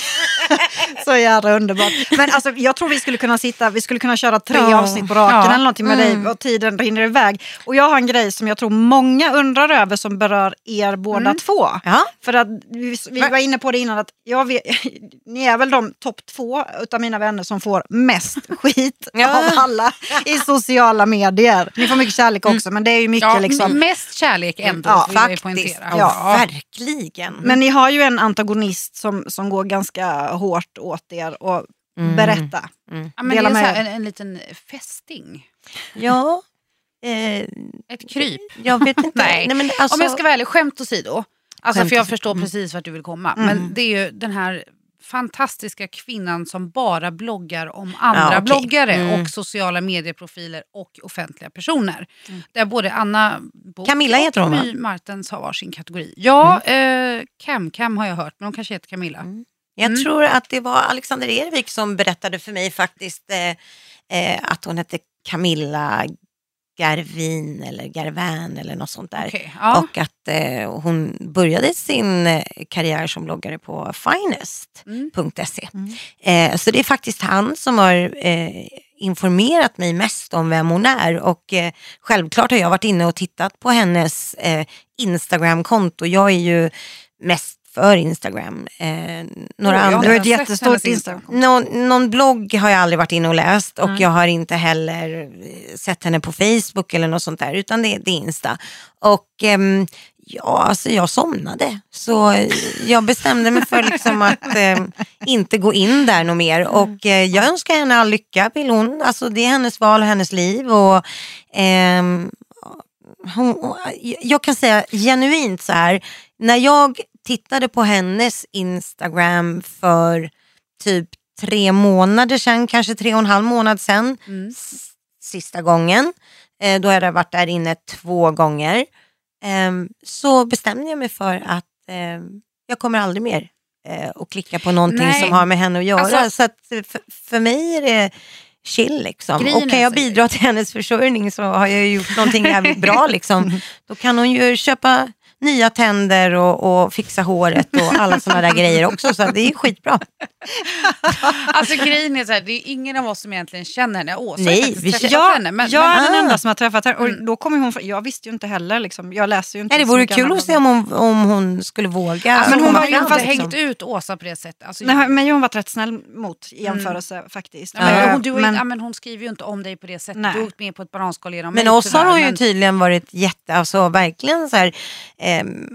Så jävla underbart. Men alltså, jag tror vi skulle kunna sitta, vi skulle kunna köra tre Ja. avsnitt på raken Ja. eller någonting med dig och tiden rinner iväg. Och jag har en grej som jag tror många undrar över som berör er båda två. Ja. För att vi, vi var inne på det innan att jag vet, ni är väl de topp två utav mina vänner som får mest skit Ja. av alla i sociala medier. Ni får mycket kärlek också men det är ju mycket Ja, liksom. Mest kärlek ändå, Ja, Faktiskt. Ja. verkligen. Men ni har ju en antagonist som, som går ganska hårt åt er och berätta. Ja, men det Dela är så med här, en, en liten fästing. Ja. Eh, Ett kryp. jag vet inte. Nej. men alltså, Om jag ska vara ärlig, skämt åsido. Alltså, Skämt för jag åsido. förstår precis vart du vill komma. Mm. Men det är ju den här fantastiska kvinnan som bara bloggar om andra Ja, okej. bloggare Mm. och sociala medieprofiler och offentliga personer. Där både Anna Bok Camilla heter och? My Martens har varsin kategori. Ja, eh, Cam Cam har jag hört, men hon kanske heter Camilla. Jag Mm. tror att det var Alexander Ervik som berättade för mig faktiskt eh, eh, att hon hette Camilla Garvin eller Garvin eller något sånt där. Okej, ja. Och att eh, hon började sin eh, karriär som bloggare på finest.se. Eh, så det är faktiskt han som har eh, informerat mig mest om vem hon är och eh, självklart har jag varit inne och tittat på hennes Instagram-konto. Jag är ju mest för Instagram. Eh, några jag har andra inte ett jättestort Instagram. någon, någon blogg har jag aldrig varit inne och läst och jag har inte heller eh, sett henne på Facebook eller något sånt där utan det, det är Insta. Och ehm, ja, alltså jag somnade så eh, jag bestämde mig för liksom att eh, inte gå in där något mer och eh, jag önskar henne all lycka vill hon. Alltså det är hennes val och hennes liv och ehm, hon, jag kan säga genuint så här, när jag tittade på hennes Instagram för typ tre månader sedan, kanske tre och en halv månad sedan, s- sista gången, eh, då hade jag varit där inne två gånger, Ehm, så bestämde jag mig för att ehm, jag kommer aldrig mer eh, att klicka på någonting Nej. som har med henne att göra. Alltså- så att eh, för, för mig är det chill liksom. Och kan jag bidra till hennes försörjning så har jag gjort någonting jävligt bra liksom. Då kan hon ju köpa nya tänder och, och fixa håret och alla sådana där grejer också. Så det är skitbra. Alltså grejen är så här, det är ingen av oss som egentligen känner henne. Åsa Nej, har vi träffat Jag, henne. Men, jag men, är den Ah. enda som har träffat henne och då kommer hon, jag visste ju inte heller, liksom, jag läser ju inte Nej, det vore kul att se om hon, om hon skulle våga. alltså, men hon hon har var ju inte fast hängt liksom. ut Åsa på det sättet. Alltså, Nej, men hon var rätt snäll mot i jämförelse faktiskt. Ja, men, Eh, hon, du har men- ja, men hon skriver ju inte om dig på det sättet. Nej. Du har åkt med på ett bananskal genom Men mig, oss har tyvärr, hon ju men- tydligen varit jätte, alltså verkligen så här,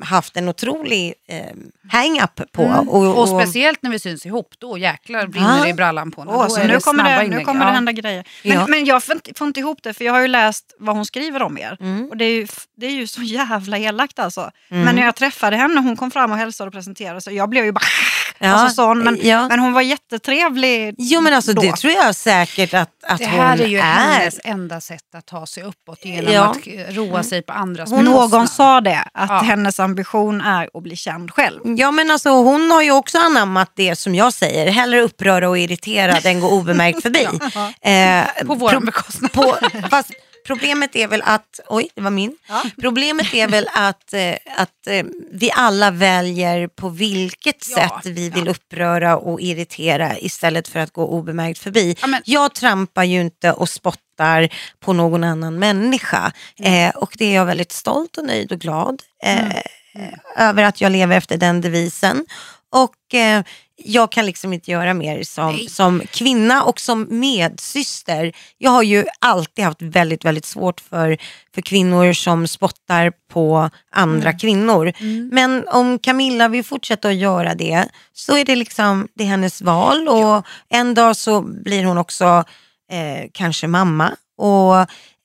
haft en otrolig ehm, hang-up på. Mm. Och, Och speciellt när vi syns ihop, då jäklar brinner det i brallan på henne. Då så nu kommer, det, nu kommer det hända grejer. Men, Ja. men jag får inte, får inte ihop det för jag har ju läst vad hon skriver om er. Mm. Och det är, ju, det är ju så jävla elakt alltså. Men när jag träffade henne, hon kom fram och hälsade och presenterade sig. Jag blev ju bara alltså, sån. Men, ja. men hon var jättetrevlig Jo men alltså då. det tror jag säkert att, att Det hon här är ju är. hennes enda sätt att ta sig uppåt genom Ja. att roa sig på andras Någon bekostnad. sa det, att Ja. hennes ambition är att bli känd själv. Ja men alltså hon har ju också anammat det som jag säger, hellre uppröra och irritera än gå obemärkt förbi. eh, På vår bekostnad. på, fast problemet är väl att, oj det var min. Problemet är väl att, eh, att eh, vi alla väljer på vilket Ja, sätt vi vill uppröra och irritera istället för att gå obemärkt förbi. Ja, men- Jag trampar ju inte och spottar på någon annan människa. Eh, och det är jag väldigt stolt och nöjd och glad eh, över att jag lever efter den devisen. Och eh, jag kan liksom inte göra mer som, Nej. som kvinna och som medsyster. Jag har ju alltid haft väldigt, väldigt svårt för, för kvinnor som spottar på andra kvinnor. Men om Camilla vill fortsätta att göra det så är det liksom det är hennes val och en dag så blir hon också eh, kanske mamma. Och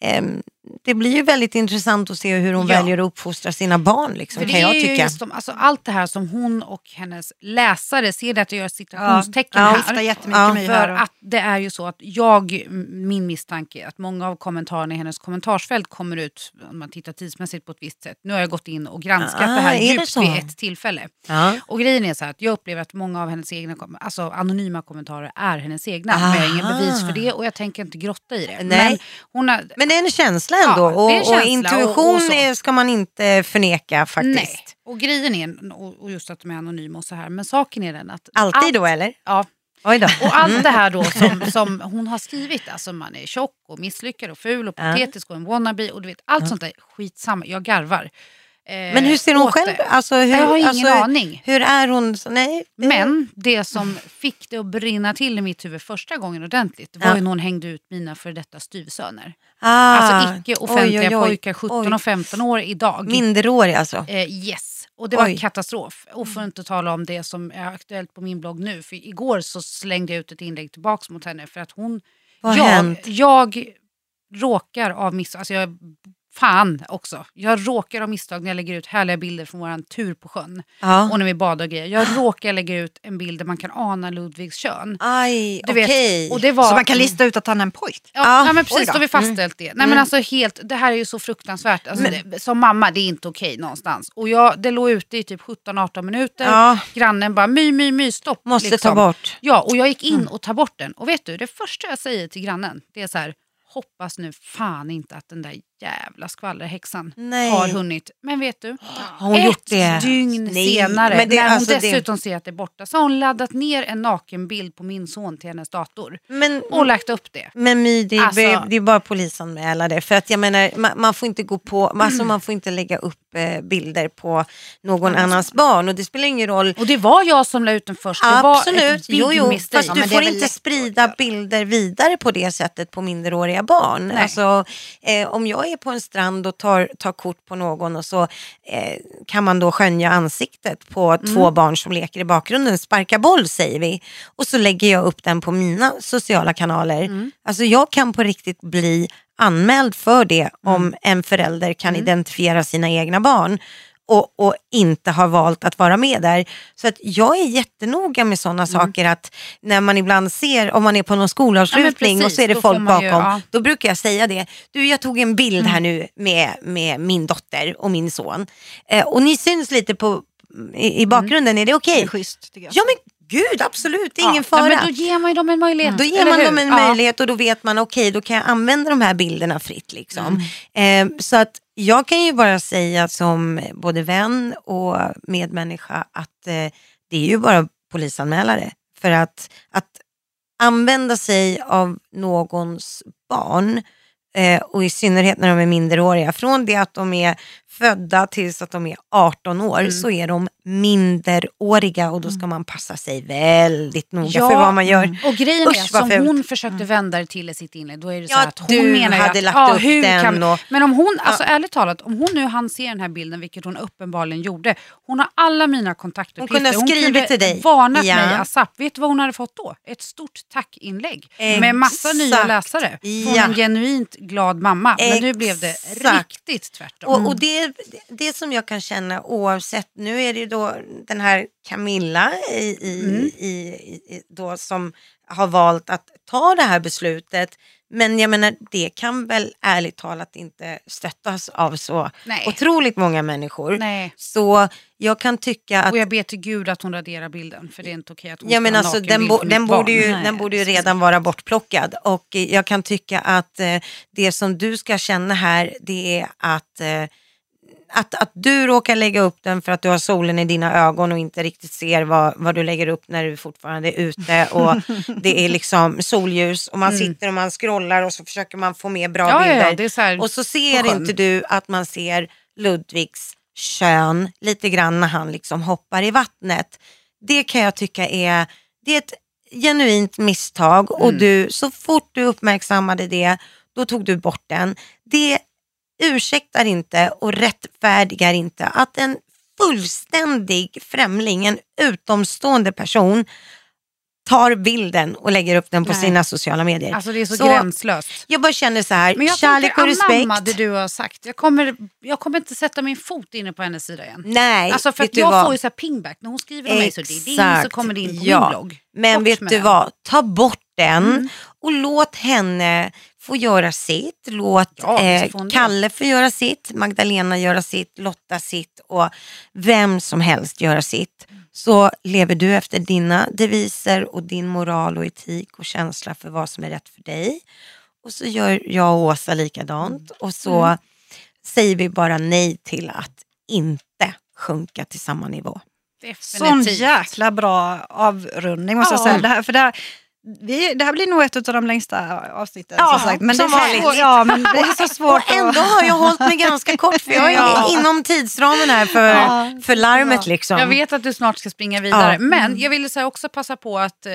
ehm, det blir ju väldigt intressant att se hur hon Ja. väljer att uppfostra sina barn. Liksom, För det kan är ju just de, alltså, allt det här som hon och hennes läsare ser det att jag gör citationstecken Ja, här. Ja, med För att det är ju så att jag, min misstanke är att många av kommentarerna i hennes kommentarsfält kommer ut, om man tittar tidsmässigt på ett visst sätt. Nu har jag gått in och granskat Ah, det här det djupt vid ett tillfälle. Ja. Och grejen är så här att jag upplever att många av hennes egna, alltså anonyma kommentarer är hennes egna. Men jag har ingen bevis för det och jag tänker inte grotta i det. Nej. Men hon har, Men det är en känsla ändå Ja, och, och känsla intuition och- och ska man inte förneka faktiskt. nej. Och grejen är, och och just att de är anonyma och så här, men saken är den att... Alltid allt- då eller? Ja, Oj då. Och allt det här då som, som hon har skrivit, alltså man är tjock och misslyckad och ful och patetisk och en wannabe och du vet allt sånt där, skitsamma, jag garvar. Eh, Men hur ser hon själv? Alltså, hur, Jag har ingen alltså, aning. Hur är hon? Nej, Men det som fick det att brinna till i mitt huvud första gången ordentligt var Ja. ju när hon hängde ut mina för detta styvsöner. ah, Alltså icke offentliga oj, oj, oj. pojkar, 17 Oj. och 15 år idag. Minderårig alltså? Eh, yes, och det var Oj. katastrof. Och för att inte tala om det som är aktuellt på min blogg nu. För igår så slängde jag ut ett inlägg tillbaks mot henne för att hon... Vad jag, hänt? jag råkar av misstag, alltså jag, fan också. Jag råkar av misstag när jag lägger ut härliga bilder från våran tur på sjön. Ja. Och när vi badar och grejer. Jag råkar lägga ut en bild där man kan ana Ludvigs kön. Aj, Du vet, okej. och det var, Så man kan lista ut att han är en pojk? Ja, Ah, ja men precis, då. har vi fastställt det. Nej men Mm. alltså helt, det här är ju så fruktansvärt. Alltså, det, som mamma, det är inte okej någonstans. Och jag, det låg ute i typ 17-18 minuter. Ja. Grannen bara my, my, my, stopp. Måste liksom. ta bort. Ja, och jag gick in och tar bort den. Och vet du, det första jag säger till grannen, det är så här, hoppas nu fan inte att den där jävla skvallerhäxan Nej. har hunnit. Men vet du, Har hon ett gjort det? dygn Nej, senare, men det- när hon alltså det- dessutom ser att det är borta, så har hon laddat ner en nakenbild på min son till hennes dator. Men, Och lagt upp det. men My, det, är- Alltså- det är bara polisanmäla det. För att jag menar, man, man får inte gå på, alltså man får inte lägga upp eh, bilder på någon annans barn. Och det spelar ingen roll. Och det var jag som la ut den först. Det Absolut, jo, jo. fast Ja, du det får inte sprida bilder vidare på det sättet på minderåriga barn. Nej. Alltså, eh, om jag är på en strand och tar, tar kort på någon och så eh, kan man då skönja ansiktet på Mm. två barn som leker i bakgrunden, sparka boll säger vi. Och så lägger jag upp den på mina sociala kanaler. Mm. Alltså jag kan på riktigt bli anmäld för det om Mm. en förälder kan identifiera sina egna barn och, och inte har valt att vara med där. Så att jag är jättenoga med sådana Mm. saker att när man ibland ser, om man är på någon skolavslutning precis, och så är det folk bakom, ju, ja. Mm. då brukar jag säga det. Du, jag tog en bild här nu med, med min dotter och min son eh, och ni syns lite på, i, i bakgrunden, är det okej? Det är. Ja men gud, absolut, det är Ja, ingen fara. Nej, men då ger man dem en möjlighet. Då ger eller man hur? dem en Ja. möjlighet och då vet man okej då kan jag använda de här bilderna fritt. Liksom. Mm. Eh, så att jag kan ju bara säga som både vän och medmänniska att eh, det är ju bara polisanmälare. För att, att använda sig av någons barn eh, och i synnerhet när de är minderåriga, från det att de är födda tills att de är 18 år Mm. så är de minderåriga och då ska man passa sig väldigt noga Ja, för vad man gör. Och grejen Usch, är, som fult. hon försökte vända det till i sitt inlägg, då är det så Ja, att hon du menar hade att, lagt ja, upp hur den kan, och- Men om hon, alltså ärligt talat, om hon nu hann se den här bilden, vilket hon uppenbarligen gjorde, hon har alla mina kontaktuppgifter. Hon kunde ha skrivit kunde till dig. varnat Ja. mig ASAP. Vet du vad hon hade fått då? Ett stort tackinlägg med Exakt. massa nya läsare. Från Ja. en genuint glad mamma. Men nu blev det riktigt tvärtom. Och, och det, det som jag kan känna oavsett, nu är det ju då den här Camilla i, i, Mm. i, i, då som har valt att ta det här beslutet. Men jag menar det kan väl ärligt talat inte stöttas av så Nej. otroligt många människor. Nej. Så jag kan tycka att Och jag ber till gud att hon raderar bilden, för det är inte okej att hon Ja, men alltså, den, bo, den, borde ju, Nej, den borde ju redan vara bortplockad. Och jag kan tycka att eh, det som du ska känna här det är att, eh, att, att du råkar lägga upp den för att du har solen i dina ögon och inte riktigt ser vad, vad du lägger upp när du fortfarande är ute och det är liksom solljus och man sitter och man scrollar och så försöker man få med bra Mm. Ja, bilder. ja, så och så ser inte du att man ser Ludvigs kön lite grann när han liksom hoppar i vattnet. Det kan jag tycka är, det är ett genuint misstag och Mm. du, så fort du uppmärksammade det, då tog du bort den. Det ursäktar inte och rättfärdigar inte att en fullständig främling, en utomstående person tar bilden och lägger upp den på Nej. sina sociala medier. Alltså det är så, Så- gränslöst. jag bara känner så här, Men jag kärlek och tänker anamma det respekt. du har sagt. Jag kommer, jag kommer inte sätta min fot inne på hennes sida igen. Nej, Alltså för jag vad? får ju så här pingback när hon skriver om mig så det är din så kommer det in på ja. min blogg. Men Bort vet du den. vad, ta bort den Mm. och låt henne få göra sitt. Låt Ja, eh, får. Kalle få göra sitt, Magdalena göra sitt, Lotta sitt och vem som helst göra sitt. Så lever du efter dina deviser och din moral och etik och känsla för vad som är rätt för dig. Och så gör jag och Åsa likadant och så Mm. säger vi bara nej till att inte sjunka till samma nivå. Sån Definitivt. jäkla bra avrundning måste Ja. jag säga. Det här, för det, här, vi, det här blir nog ett av de längsta avsnitten. Ja, som sagt. Men som det är vanligt. svårt- Ja, men det är så svårt Och ändå har jag hållit mig ganska kort för jag är Ja. inom tidsramen här för, Ja, för larmet. Liksom. Jag vet att du snart ska springa vidare. Men jag ville så också passa på att... eh,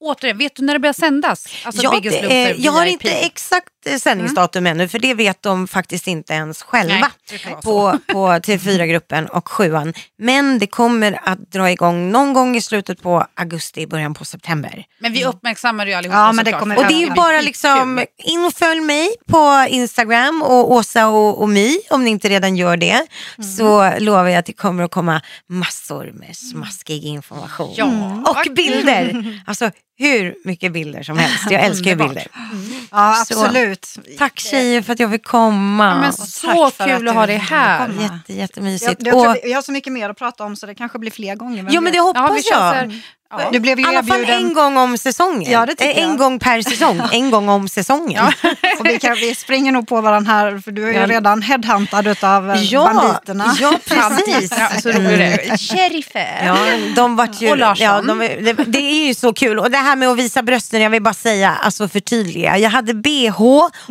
återigen, vet du när det börjar sändas? Alltså Ja, det är, jag har inte exakt eh, sändningsdatum ännu för det vet de faktiskt inte ens själva Nej, på, på TV4-gruppen och sjuan. Men det kommer att dra igång någon gång i slutet på augusti, början på september. Men vi uppmärksammar ju allihopa Ja, men det kommer- Och det är bara liksom, in och följ mig på Instagram och Åsa och, och My om ni inte redan gör det. Mm. Så lovar jag att det kommer att komma massor med smaskig information. Ja, Och bilder. Alltså hur mycket bilder som helst. Jag älskar ju bilder. Ja, Så, absolut. Tack tjejer för att jag fick komma. Ja, men Och så kul att ha dig här. Jätte, Jag, jättemysigt. jag, och, tror vi, vi har så mycket mer att prata om så det kanske blir fler gånger. ja men det hoppas Ja, vi kör så jag. Ja. Du blev I ju alla fall erbjuden. en gång om säsongen. Ja, det Eh, en jag. gång per säsong. En gång om säsongen. Och vi, kan, vi springer nog på varandra här för du är ju Ja. redan headhuntad av Ja, banditerna. ja precis. Ja, så roligt är det. Sheriffen. Ja, de vart ju, Och Larsson. ja, de, det, det är ju så kul. Och det här med att visa brösten, jag vill bara säga, alltså förtydliga. Jag hade bh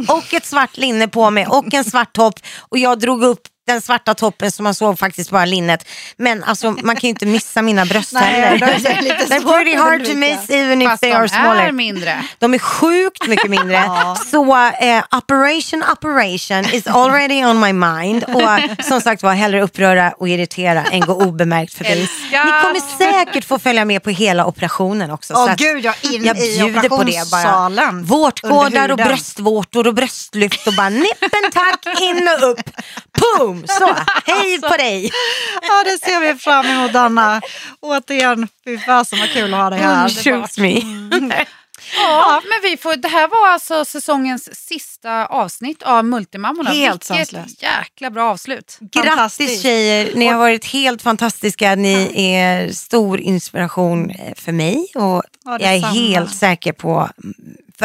och ett svart linne på mig och en svart topp och jag drog upp den svarta toppen så man såg faktiskt bara linnet. Men alltså man kan ju inte missa mina bröst heller. är They're pretty hard to miss even if Fast they de are är smaller. mindre. De är sjukt mycket mindre. Ja. Så eh, operation operation is already on my mind. Och som sagt var, hellre uppröra och irritera än gå obemärkt förbi. Älskar. Ni kommer säkert få följa med på hela operationen också. Åh att gud, jag in jag i bjuder på det bara. Vårtgårdar och bröstvårtor och bröstlyft och bara nippen tack, in och upp. Pum! Så, hej på dig. Ja, det ser vi fram emot Anna. Återigen, fy fasen vad kul att ha dig här. Shoots me. Ja, men vi får, det här var alltså säsongens sista avsnitt av Multimammorna. Helt sanslöst. jäkla bra avslut. Grattis tjejer, ni har varit helt fantastiska. Ni är stor inspiration eh, för mig och Ja, jag är helt säker på mm,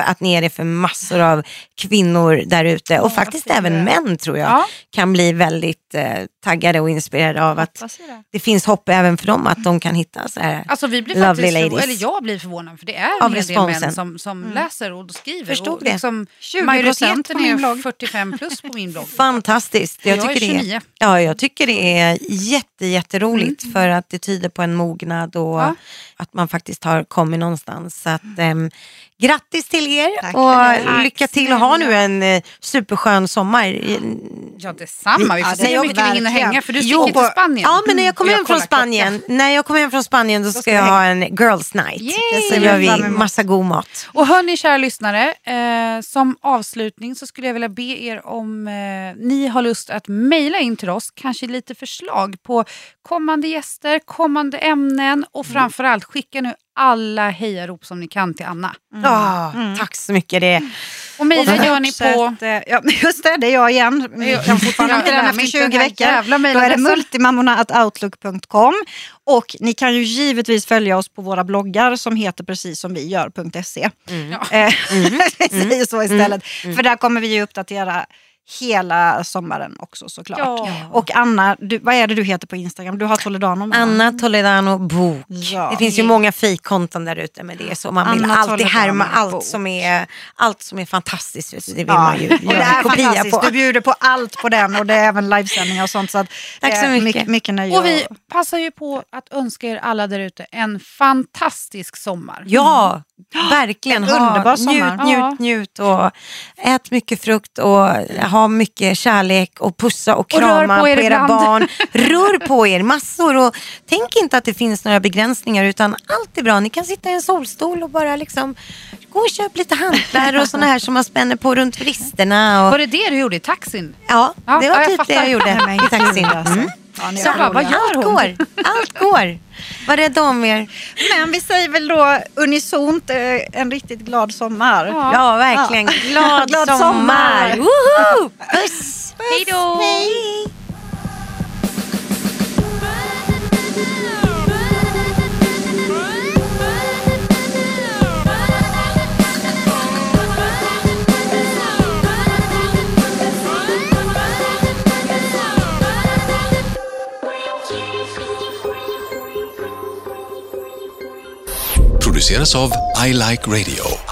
att ni är det för massor av kvinnor där ute och faktiskt fint. även män tror jag Ja. kan bli väldigt eh, taggade och inspirerade av att det. det finns hopp även för dem att de kan hitta så här. Alltså vi blir Lovely faktiskt ladies. eller jag blir förvånad för det är Av en hel del män som, som läser och skriver. Förstod och det. liksom, 20% majoriteten är blogg. 45 plus på min blogg. Fantastiskt. Jag, Jag är tycker det 29. är, ja, jag tycker det är jätte, jätteroligt för att det tyder på en mognad och Ja. att man faktiskt har kommit någonstans. Så att, ehm, grattis till er Tack och det. Tack lycka till och ha nu en eh, superskön sommar. Ja detsamma, vi får Ja, se mycket vi hinner verkligen. hänga för du sticker till Spanien. Ja, men när jag kommer hem från Spanien, när jag kommer hem från Spanien då ska ska jag ha en girls night. Yay! Så gör vi massa god mat. Och hörni kära lyssnare, eh, som avslutning så skulle jag vilja be er om eh, ni har lust att mejla in till oss, kanske lite förslag på kommande gäster, kommande ämnen och framförallt skicka nu alla hejarop som ni kan till Anna. Ah, Tack så mycket. Det. Och mejla Och gör ni på... eh, Ja, just det, det är jag igen. Jag kan fortfarande inte den efter men 20 den här veckor. Då är det multimammorna.outlook.com. Och ni kan ju givetvis följa oss på våra bloggar som heter precis som vi gör.se. Ja. Eh, Vi säger så istället. För där kommer vi ju uppdatera hela sommaren också såklart. Ja. Och Anna, du, vad är det du heter på Instagram? Du har Toledano med? Anna Toledano bok. Ja. Det finns ju många fejkkonton där ute med det. Så man vill Anna alltid Toledano härma bok. allt som, är, allt som är fantastiskt. Det vill Ja, man ju och det göra är en kopia på. Du bjuder på allt på den och det är även livesändningar och sånt. Så att, Tack så eh, mycket. Mycket, mycket nöje. Och vi passar ju på att önska er alla där ute en fantastisk sommar. Ja, verkligen. En underbar sommar. njut, njut, njut och ät mycket frukt och ha mycket kärlek och pussa och Och krama på på, er era ibland. barn. Rör på er massor och tänk inte att det finns några begränsningar utan allt är bra. Ni kan sitta i en solstol och bara liksom gå och köpa lite hantlar och såna här som man spänner på runt vristerna. Och, Var det det du gjorde i taxin? ja, Ja, det var ja, jag typ det jag gjorde i taxin. alltså. Mm. Ja, Så bara, vad gör allt hon? går, allt går. Var rädda om er. Men vi säger väl då unisont eh, en riktigt glad sommar. Ja. Ja, verkligen. Glad, Glad sommar. sommar. Woho! Puss! Hej då! Produceras av I Like Radio.